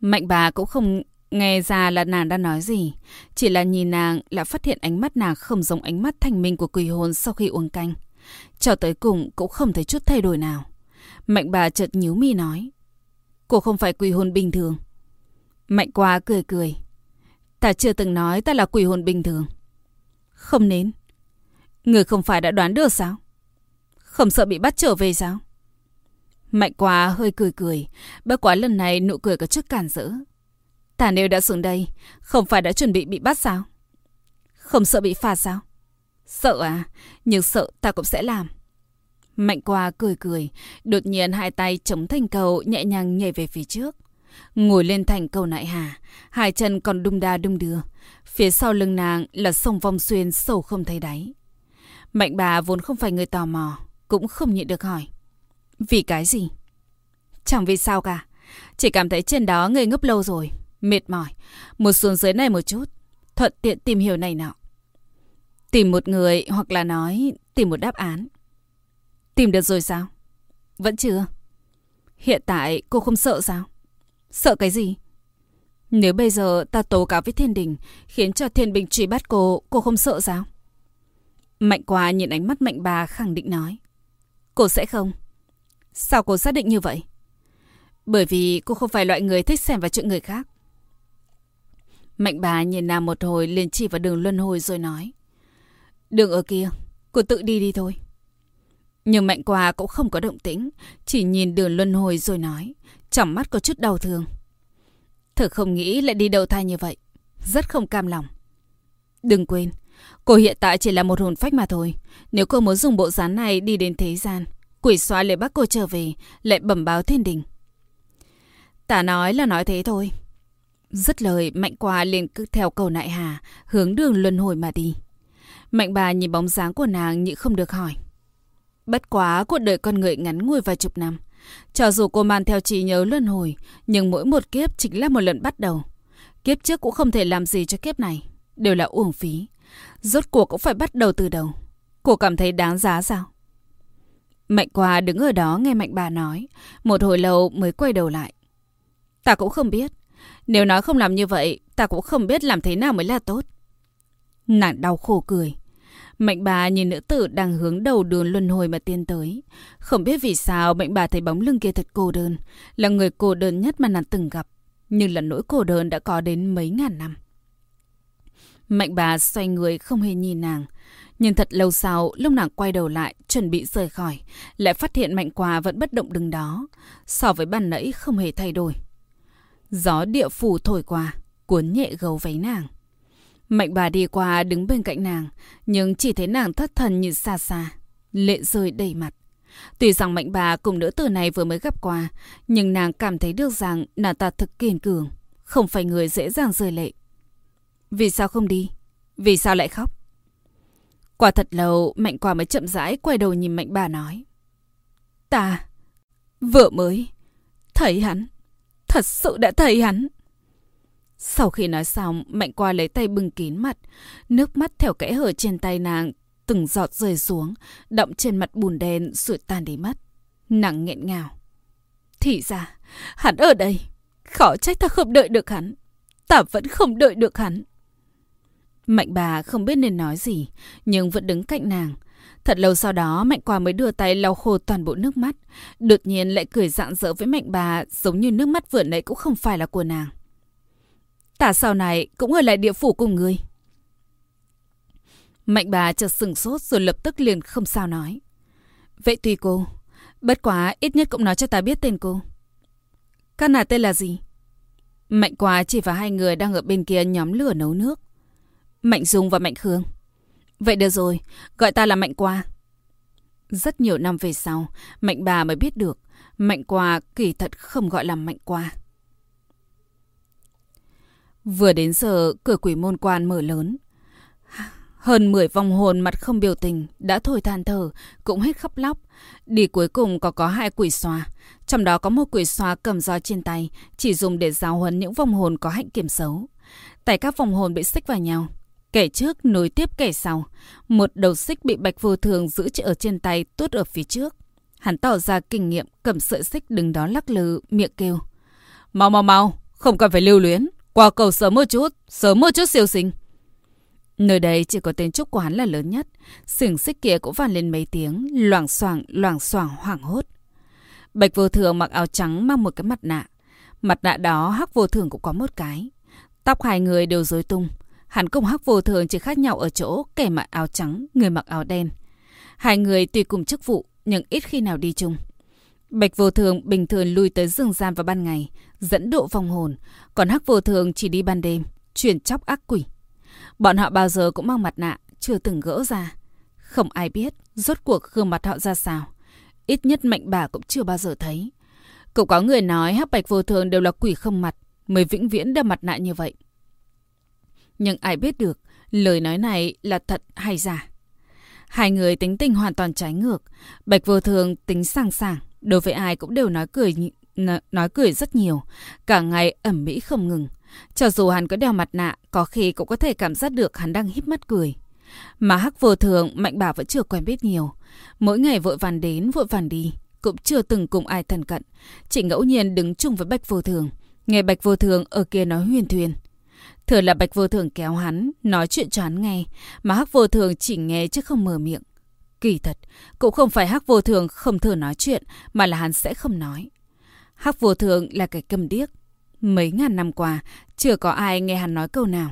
Mạnh bà cũng không Nghe ra là nàng đã nói gì, chỉ là nhìn nàng là phát hiện ánh mắt nàng không giống ánh mắt thanh minh của quỷ hồn sau khi uống canh. Cho tới cùng cũng không thấy chút thay đổi nào. Mạnh bà chợt nhíu mi nói. cô không phải quỷ hồn bình thường. Mạnh quá cười cười. Ta chưa từng nói ta là quỷ hồn bình thường. Không nên. Người không phải đã đoán được sao? Không sợ bị bắt trở về sao? Mạnh quá hơi cười cười. Bất quá lần này nụ cười có chút cản rỡ. Ta nếu đã xuống đây, không phải đã chuẩn bị bị bắt sao? Không sợ bị phạt sao? Sợ à? Nhưng sợ ta cũng sẽ làm. Mạnh qua cười cười, đột nhiên hai tay chống thành cầu nhẹ nhàng nhảy về phía trước. Ngồi lên thành cầu nại hà, hai chân còn đung đa đung đưa. Phía sau lưng nàng là sông vong xuyên sâu không thấy đáy. Mạnh bà vốn không phải người tò mò, cũng không nhịn được hỏi. Vì cái gì? Chẳng vì sao cả. Chỉ cảm thấy trên đó ngây ngốc lâu rồi, mệt mỏi. Một xuống dưới này một chút, thuận tiện tìm hiểu này nọ. Tìm một người hoặc là nói tìm một đáp án. Tìm được rồi sao? Vẫn chưa. Hiện tại cô không sợ sao? Sợ cái gì? Nếu bây giờ ta tố cáo với thiên đình khiến cho thiên bình truy bắt cô, cô không sợ sao? Mạnh quá nhìn ánh mắt mạnh bà khẳng định nói. Cô sẽ không. Sao cô xác định như vậy? Bởi vì cô không phải loại người thích xem vào chuyện người khác. Mạnh bà nhìn nàng một hồi liền chỉ vào đường luân hồi rồi nói. Đường ở kia, cô tự đi đi thôi. Nhưng mạnh quà cũng không có động tĩnh, chỉ nhìn đường luân hồi rồi nói, trong mắt có chút đau thương. Thật không nghĩ lại đi đầu thai như vậy, rất không cam lòng. Đừng quên, cô hiện tại chỉ là một hồn phách mà thôi. Nếu cô muốn dùng bộ dáng này đi đến thế gian, quỷ xóa lại bắt cô trở về, lại bẩm báo thiên đình. Tả nói là nói thế thôi. Dứt lời, mạnh Qua liền cứ theo cầu nại hà, hướng đường luân hồi mà đi. Mạnh bà nhìn bóng dáng của nàng nhị không được hỏi. Bất quá cuộc đời con người ngắn ngủi vài chục năm. Cho dù cô mang theo trí nhớ luân hồi, nhưng mỗi một kiếp chính là một lần bắt đầu. Kiếp trước cũng không thể làm gì cho kiếp này. Đều là uổng phí. Rốt cuộc cũng phải bắt đầu từ đầu. Cô cảm thấy đáng giá sao? Mạnh qua đứng ở đó nghe mạnh bà nói. Một hồi lâu mới quay đầu lại. Ta cũng không biết. Nếu nói không làm như vậy, ta cũng không biết làm thế nào mới là tốt. Nàng đau khổ cười. Mạnh bà nhìn nữ tử đang hướng đầu đường luân hồi mà tiến tới. Không biết vì sao mạnh bà thấy bóng lưng kia thật cô đơn. Là người cô đơn nhất mà nàng từng gặp. Nhưng là nỗi cô đơn đã có đến mấy ngàn năm. Mạnh bà xoay người không hề nhìn nàng. Nhưng thật lâu sau, lúc nàng quay đầu lại, chuẩn bị rời khỏi, lại phát hiện mạnh quà vẫn bất động đứng đó. So với ban nãy không hề thay đổi. Gió địa phủ thổi qua, cuốn nhẹ gấu váy nàng. Mạnh bà đi qua đứng bên cạnh nàng, nhưng chỉ thấy nàng thất thần như xa xa, lệ rơi đầy mặt. Tuy rằng mạnh bà cùng nữ tử này vừa mới gặp qua, nhưng nàng cảm thấy được rằng nàng ta thực kiên cường, không phải người dễ dàng rơi lệ. Vì sao không đi? Vì sao lại khóc? Qua thật lâu, mạnh quả mới chậm rãi quay đầu nhìn mạnh bà nói. Ta, vợ mới, thấy hắn, thật sự đã thấy hắn. Sau khi nói xong, Mạnh qua lấy tay bưng kín mặt. Nước mắt theo kẽ hở trên tay nàng, từng giọt rơi xuống, đọng trên mặt bùn đen rồi tan đi mất. Nặng nghẹn ngào. Thì ra, hắn ở đây. Khó trách ta không đợi được hắn. Ta vẫn không đợi được hắn. Mạnh bà không biết nên nói gì, nhưng vẫn đứng cạnh nàng. Thật lâu sau đó, Mạnh Quả mới đưa tay lau khô toàn bộ nước mắt. Đột nhiên lại cười rạng rỡ với Mạnh bà, giống như nước mắt vừa nãy cũng không phải là của nàng. Tả sau này cũng ở lại địa phủ cùng người. Mạnh bà chợt sừng sốt rồi lập tức liền không sao nói. Vậy tùy cô. Bất quá ít nhất cũng nói cho ta biết tên cô. Các nà tên là gì? Mạnh quá chỉ vào hai người đang ở bên kia nhóm lửa nấu nước. Mạnh Dung và Mạnh Khương. Vậy được rồi, gọi ta là Mạnh Qua. Rất nhiều năm về sau, Mạnh bà mới biết được Mạnh Qua kỳ thật không gọi là Mạnh Qua. Vừa đến giờ, cửa quỷ môn quan mở lớn. Hơn 10 vong hồn mặt không biểu tình, đã thổi than thở, cũng hết khóc lóc. Đi cuối cùng có có hai quỷ xoa, Trong đó có một quỷ xoa cầm roi trên tay, chỉ dùng để giáo huấn những vong hồn có hạnh kiểm xấu. tại các vong hồn bị xích vào nhau. Kẻ trước nối tiếp kẻ sau. Một đầu xích bị bạch vô thường giữ ở trên tay tuốt ở phía trước. Hắn tỏ ra kinh nghiệm cầm sợi xích đứng đó lắc lư, miệng kêu. Mau mau mau, không cần phải lưu luyến. Qua cầu sớm một chút, sớm một chút siêu sinh. Nơi đây chỉ có tên trúc quán là lớn nhất. Sừng xích kia cũng vàn lên mấy tiếng, loảng xoảng, loảng xoảng hoảng hốt. Bạch vô thường mặc áo trắng mang một cái mặt nạ. Mặt nạ đó hắc vô thường cũng có một cái. Tóc hai người đều rối tung. Hắn cùng hắc vô thường chỉ khác nhau ở chỗ kẻ mặc áo trắng, người mặc áo đen. Hai người tuy cùng chức vụ nhưng ít khi nào đi chung. Bạch vô thường bình thường lui tới rừng gian vào ban ngày, dẫn độ vong hồn, còn hắc vô thường chỉ đi ban đêm, chuyển chóc ác quỷ. Bọn họ bao giờ cũng mang mặt nạ, chưa từng gỡ ra. Không ai biết rốt cuộc gương mặt họ ra sao. Ít nhất mạnh bà cũng chưa bao giờ thấy. Cũng có người nói hắc bạch vô thường đều là quỷ không mặt, mới vĩnh viễn đeo mặt nạ như vậy. Nhưng ai biết được lời nói này là thật hay giả. Hai người tính tình hoàn toàn trái ngược. Bạch vô thường tính sang sảng, đối với ai cũng đều nói cười nói cười rất nhiều, cả ngày ẩm mỹ không ngừng. Cho dù hắn có đeo mặt nạ, có khi cũng có thể cảm giác được hắn đang híp mắt cười. Mà hắc vô thường, Mạnh Bảo vẫn chưa quen biết nhiều. Mỗi ngày vội vàng đến, vội vàng đi, cũng chưa từng cùng ai thân cận. Chỉ ngẫu nhiên đứng chung với Bạch vô thường. Nghe Bạch vô thường ở kia nói huyền thuyền. Thường là Bạch vô thường kéo hắn, nói chuyện cho hắn nghe, mà hắc vô thường chỉ nghe chứ không mở miệng. Kỳ thật, cũng không phải hắc vô thường không thừa nói chuyện, mà là hắn sẽ không nói. Hắc vô thường là cái cầm điếc. Mấy ngàn năm qua, chưa có ai nghe hắn nói câu nào.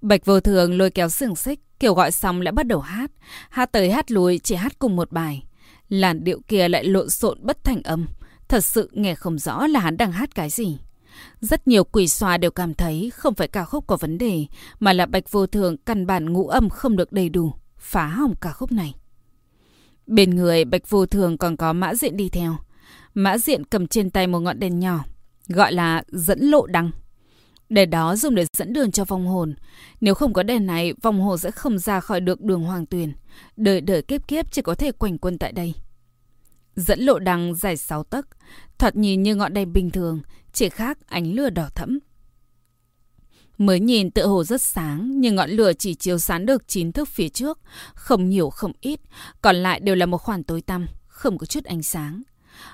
Bạch vô thường lôi kéo sừng xích, kiểu gọi xong lại bắt đầu hát. Hát tới hát lui chỉ hát cùng một bài. Làn điệu kia lại lộn xộn bất thành âm. Thật sự nghe không rõ là hắn đang hát cái gì. Rất nhiều quỷ xoa đều cảm thấy không phải ca khúc có vấn đề, mà là bạch vô thường căn bản ngũ âm không được đầy đủ, phá hỏng ca khúc này. Bên người bạch vô thường còn có mã diện đi theo. Mã diện cầm trên tay một ngọn đèn nhỏ, gọi là dẫn lộ đăng. Đèn đó dùng để dẫn đường cho vong hồn. Nếu không có đèn này, vong hồn sẽ không ra khỏi được đường hoàng tuyền. Đời đời kiếp kiếp chỉ có thể quanh quân tại đây. Dẫn lộ đằng dài 6 tấc, thoạt nhìn như ngọn đèn bình thường, chỉ khác ánh lửa đỏ thẫm. Mới nhìn tựa hồ rất sáng, nhưng ngọn lửa chỉ chiếu sáng được chín thước phía trước, không nhiều không ít, còn lại đều là một khoảng tối tăm, không có chút ánh sáng.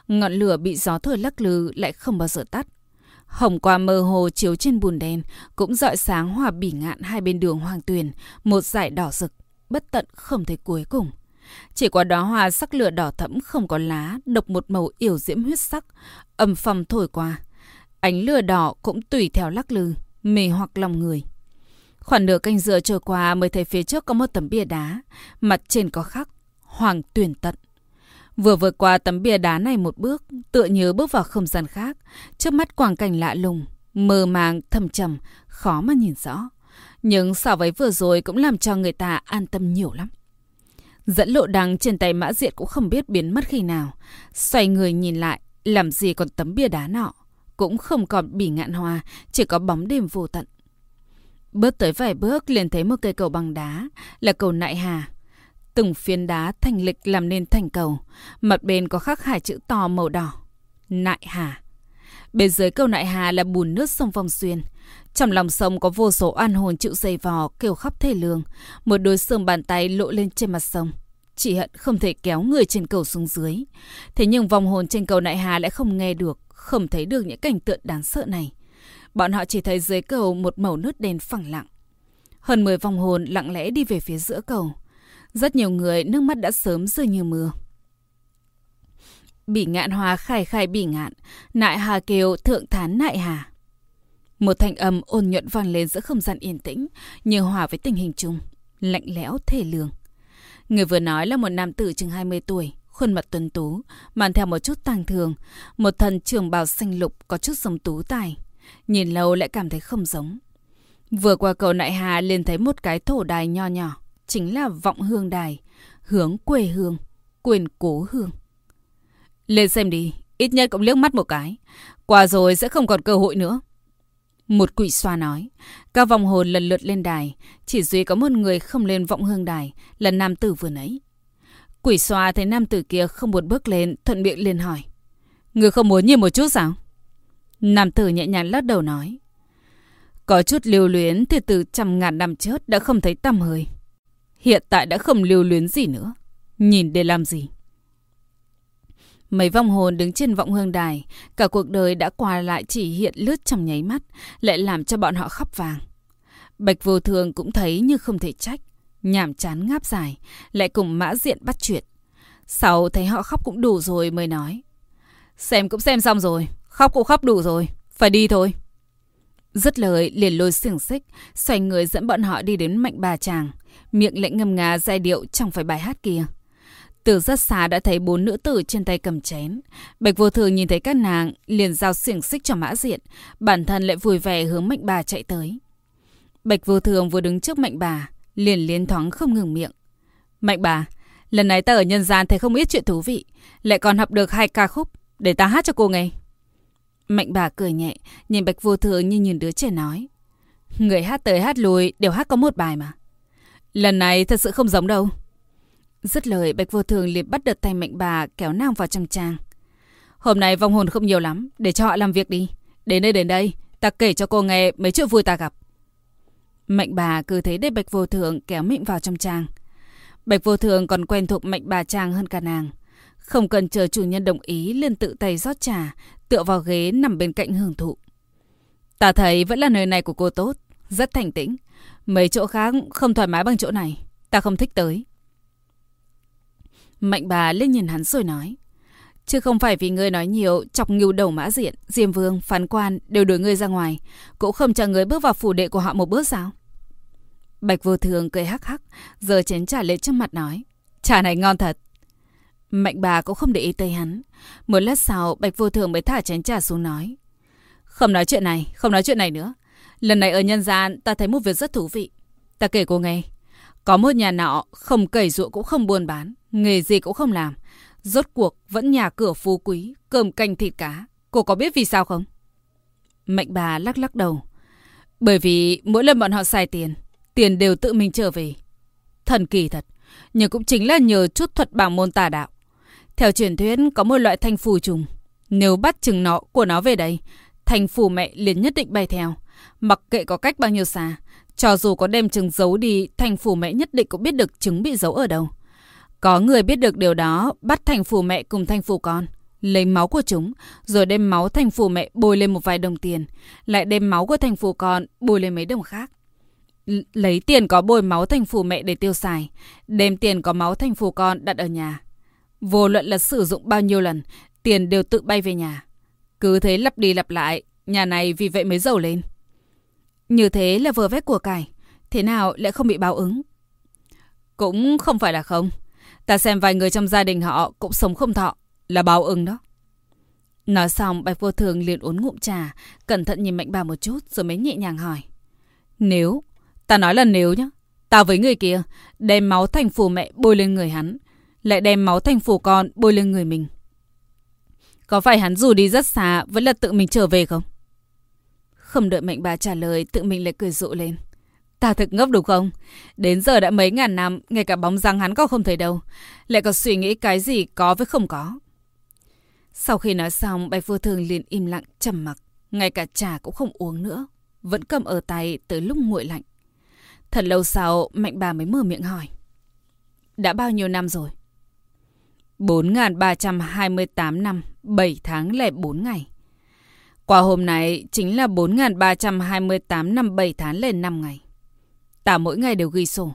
Ngọn lửa bị gió thổi lắc lư lại không bao giờ tắt. Hồng qua mơ hồ chiếu trên bùn đen, cũng dọi sáng hòa bỉ ngạn hai bên đường hoàng tuyền, một dải đỏ rực, bất tận không thấy cuối cùng. Chỉ qua đóa hoa sắc lửa đỏ thẫm không có lá, độc một màu yểu diễm huyết sắc, âm phong thổi qua. Ánh lửa đỏ cũng tùy theo lắc lư, mê hoặc lòng người. Khoảng nửa canh giờ trôi qua mới thấy phía trước có một tấm bia đá, mặt trên có khắc Hoàng tuyển tận. Vừa vượt qua tấm bia đá này một bước, tựa như bước vào không gian khác, trước mắt quang cảnh lạ lùng, mơ màng, thầm trầm, khó mà nhìn rõ. Nhưng so với vừa rồi cũng làm cho người ta an tâm nhiều lắm. Dẫn lộ đằng trên tay mã diện cũng không biết biến mất khi nào. Xoay người nhìn lại, làm gì còn tấm bia đá nọ. Cũng không còn bỉ ngạn hoa, chỉ có bóng đêm vô tận. Bước tới vài bước liền thấy một cây cầu bằng đá, là cầu Nại Hà. Từng phiến đá thành lịch làm nên thành cầu. Mặt bên có khắc hai chữ to màu đỏ. Nại Hà. Bên dưới cầu Nại Hà là bùn nước sông Vong Xuyên. Trong lòng sông có vô số oan hồn chịu dày vò, kêu khóc thê lương. Một đôi xương bàn tay lộ lên trên mặt sông. Chỉ hận không thể kéo người trên cầu xuống dưới. Thế nhưng vòng hồn trên cầu Nại Hà lại không nghe được, không thấy được những cảnh tượng đáng sợ này. Bọn họ chỉ thấy dưới cầu một màu nước đen phẳng lặng. Hơn 10 vòng hồn lặng lẽ đi về phía giữa cầu. Rất nhiều người nước mắt đã sớm rơi như mưa. Bỉ ngạn hòa khai khai bỉ ngạn, nại hà kêu thượng thán nại hà. Một thanh âm ôn nhuận vang lên giữa không gian yên tĩnh, như hòa với tình hình chung, lạnh lẽo thể lương. Người vừa nói là một nam tử chừng 20 tuổi, khuôn mặt tuấn tú, mang theo một chút tàng thường, một thần trường bào xanh lục có chút giống tú tài. Nhìn lâu lại cảm thấy không giống. Vừa qua cầu Nại Hà liền thấy một cái thổ đài nho nhỏ chính là vọng hương đài, hướng quê hương, quyền cố hương. Lên xem đi, ít nhất cũng liếc mắt một cái. Qua rồi sẽ không còn cơ hội nữa. Một quỷ xoa nói. Các vòng hồn lần lượt lên đài. Chỉ duy có một người không lên vọng hương đài là nam tử vừa nãy. Quỷ xoa thấy nam tử kia không muốn bước lên, thuận miệng liền hỏi. Người không muốn nhìn một chút sao? Nam tử nhẹ nhàng lắc đầu nói. Có chút lưu luyến thì từ trăm ngàn năm trước đã không thấy tăm hơi. Hiện tại đã không lưu luyến gì nữa. Nhìn để làm gì? Mấy vong hồn đứng trên vọng hương đài, cả cuộc đời đã qua lại chỉ hiện lướt trong nháy mắt, lại làm cho bọn họ khóc vàng. Bạch vô thường cũng thấy như không thể trách, nhảm chán ngáp dài, lại cùng mã diện bắt chuyện. Sau thấy họ khóc cũng đủ rồi mới nói. Xem cũng xem xong rồi, Khóc cũng khóc đủ rồi. Phải đi thôi. Dứt lời liền lôi xiềng xích, xoay người dẫn bọn họ đi đến mạnh bà chàng, miệng lệnh ngâm nga giai điệu chẳng phải bài hát kia. Từ rất xa đã thấy bốn nữ tử trên tay cầm chén. Bạch vô thường nhìn thấy các nàng, liền giao xiềng xích cho mã diện, bản thân lại vui vẻ hướng mạnh bà chạy tới. Bạch vô thường vừa đứng trước mạnh bà, liền liên thoáng không ngừng miệng. Mạnh bà, lần này ta ở nhân gian thấy không ít chuyện thú vị, lại còn học được hai ca khúc, để ta hát cho cô nghe. Mạnh bà cười nhẹ, nhìn Bạch Vô Thường như nhìn đứa trẻ nói. Người hát tới hát lui đều hát có một bài mà. Lần này thật sự không giống đâu. Dứt lời, Bạch Vô Thường liền bắt đợt tay mệnh bà kéo nàng vào trong trang. Hôm nay vong hồn không nhiều lắm, để cho họ làm việc đi. Đến đây đến đây, ta kể cho cô nghe mấy chuyện vui ta gặp. Mạnh bà cứ thế để Bạch Vô Thường kéo mịn vào trong trang. Bạch Vô Thường còn quen thuộc mệnh bà trang hơn cả nàng. Không cần chờ chủ nhân đồng ý liền tự tay rót trà, tựa vào ghế nằm bên cạnh hưởng thụ. Ta thấy vẫn là nơi này của cô tốt, rất thành tĩnh. Mấy chỗ khác không thoải mái bằng chỗ này, ta không thích tới. Mạnh bà lên nhìn hắn rồi nói. Chứ không phải vì ngươi nói nhiều, chọc ngưu đầu mã diện, diêm vương, phán quan đều đuổi ngươi ra ngoài. Cũng không cho ngươi bước vào phủ đệ của họ một bước sao? Bạch vô thường cười hắc hắc, giờ chén trà lên trước mặt nói. Trà này ngon thật. Mạnh bà cũng không để ý tới hắn. Một lát sau, Bạch Vô Thường mới thả chén trà xuống nói. Không nói chuyện này, không nói chuyện này nữa. Lần này ở nhân gian, ta thấy một việc rất thú vị. Ta kể cô nghe. Có một nhà nọ, không cày ruộng cũng không buôn bán, nghề gì cũng không làm. Rốt cuộc vẫn nhà cửa phú quý, cơm canh thịt cá. Cô có biết vì sao không? Mạnh bà lắc lắc đầu. Bởi vì mỗi lần bọn họ xài tiền, tiền đều tự mình trở về. Thần kỳ thật, nhưng cũng chính là nhờ chút thuật bảng môn tà đạo. Theo truyền thuyết có một loại thanh phù trùng. Nếu bắt chừng nó của nó về đây, thanh phù mẹ liền nhất định bay theo. Mặc kệ có cách bao nhiêu xa, cho dù có đem trứng giấu đi, thành phủ mẹ nhất định cũng biết được trứng bị giấu ở đâu. Có người biết được điều đó, bắt thành phủ mẹ cùng thành phủ con, lấy máu của chúng, rồi đem máu thành phủ mẹ bôi lên một vài đồng tiền, lại đem máu của thành phủ con bôi lên mấy đồng khác. L lấy tiền có bôi máu thành phủ mẹ để tiêu xài, đem tiền có máu thành phủ con đặt ở nhà. Vô luận là sử dụng bao nhiêu lần, tiền đều tự bay về nhà. Cứ thế lặp đi lặp lại, nhà này vì vậy mới giàu lên. Như thế là vừa vét của cải, thế nào lại không bị báo ứng? Cũng không phải là không. Ta xem vài người trong gia đình họ cũng sống không thọ, là báo ứng đó. Nói xong, Bạch Vô Thường liền uống ngụm trà, cẩn thận nhìn Mạnh Bà một chút rồi mới nhẹ nhàng hỏi. Nếu, ta nói là nếu nhá, ta với người kia, đem máu thành phù mẹ bôi lên người hắn, lại đem máu thành phủ con bôi lên người mình. Có phải hắn dù đi rất xa vẫn là tự mình trở về không? Không đợi mệnh bà trả lời, tự mình lại cười rộ lên. Ta thực ngốc đúng không? Đến giờ đã mấy ngàn năm, ngay cả bóng răng hắn có không thấy đâu. Lại còn suy nghĩ cái gì có với không có. Sau khi nói xong, bạch vô thường liền im lặng trầm mặc. Ngay cả trà cũng không uống nữa. Vẫn cầm ở tay tới lúc nguội lạnh. Thật lâu sau, mạnh bà mới mở miệng hỏi. Đã bao nhiêu năm rồi? 4.328 năm, 7 tháng lẻ 4 ngày. Qua hôm nay chính là 4.328 năm 7 tháng lẻ 5 ngày. Ta mỗi ngày đều ghi sổ.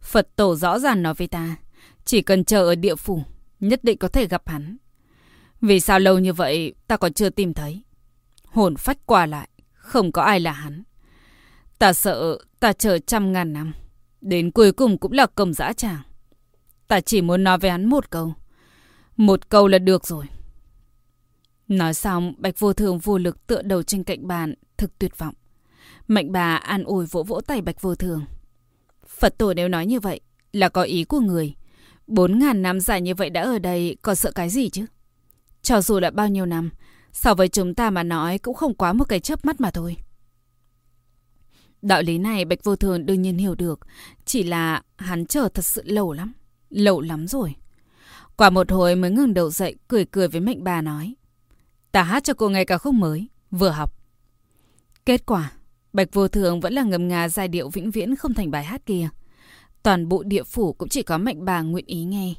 Phật tổ rõ ràng nói với ta, chỉ cần chờ ở địa phủ, nhất định có thể gặp hắn. Vì sao lâu như vậy ta còn chưa tìm thấy? Hồn phách qua lại, không có ai là hắn. Ta sợ ta chờ trăm ngàn năm, đến cuối cùng cũng là công dã tràng. Ta chỉ muốn nói với hắn một câu. Một câu là được rồi. Nói xong, Bạch Vô Thường vô lực tựa đầu trên cạnh bàn, thực tuyệt vọng. Mạnh bà an ủi vỗ vỗ tay Bạch Vô Thường. Phật tổ nếu nói như vậy, là có ý của người. Bốn ngàn năm dài như vậy đã ở đây, còn sợ cái gì chứ? Cho dù là bao nhiêu năm, so với chúng ta mà nói cũng không quá một cái chớp mắt mà thôi. Đạo lý này Bạch Vô Thường đương nhiên hiểu được, chỉ là hắn chờ thật sự lâu lắm, lâu lắm rồi. Quả một hồi mới ngừng đầu dậy, cười cười với mệnh bà nói. Ta hát cho cô nghe ca khúc mới, vừa học. Kết quả, Bạch Vô Thường vẫn là ngầm ngà giai điệu vĩnh viễn không thành bài hát kia. Toàn bộ địa phủ cũng chỉ có mệnh bà nguyện ý nghe.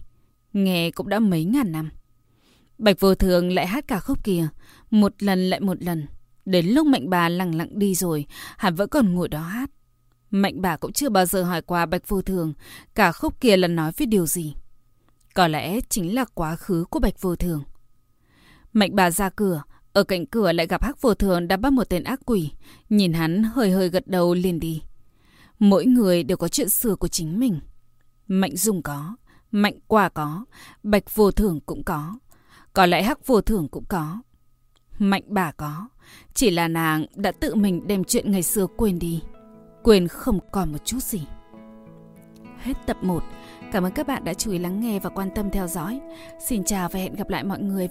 Nghe cũng đã mấy ngàn năm. Bạch Vô Thường lại hát cả khúc kia, một lần lại một lần. Đến lúc mệnh bà lặng lặng đi rồi, hắn vẫn còn ngồi đó hát. Mạnh bà cũng chưa bao giờ hỏi qua Bạch Vô Thường, cả khúc kia là nói về điều gì. Có lẽ chính là quá khứ của Bạch Vô Thường. Mạnh bà ra cửa, Ở cạnh cửa lại gặp Hắc Vô Thường đã bắt một tên ác quỷ. Nhìn hắn hơi hơi gật đầu liền đi. Mỗi người đều có chuyện xưa của chính mình. Mạnh Dung có, Mạnh Quả có, Bạch Vô Thường cũng có. Có lẽ Hắc Vô Thường cũng có. Mạnh bà có. Chỉ là nàng đã tự mình đem chuyện ngày xưa quên đi. Quên không còn một chút gì. Hết tập 1. Cảm ơn các bạn đã chú ý lắng nghe và quan tâm theo dõi. Xin chào và hẹn gặp lại mọi người.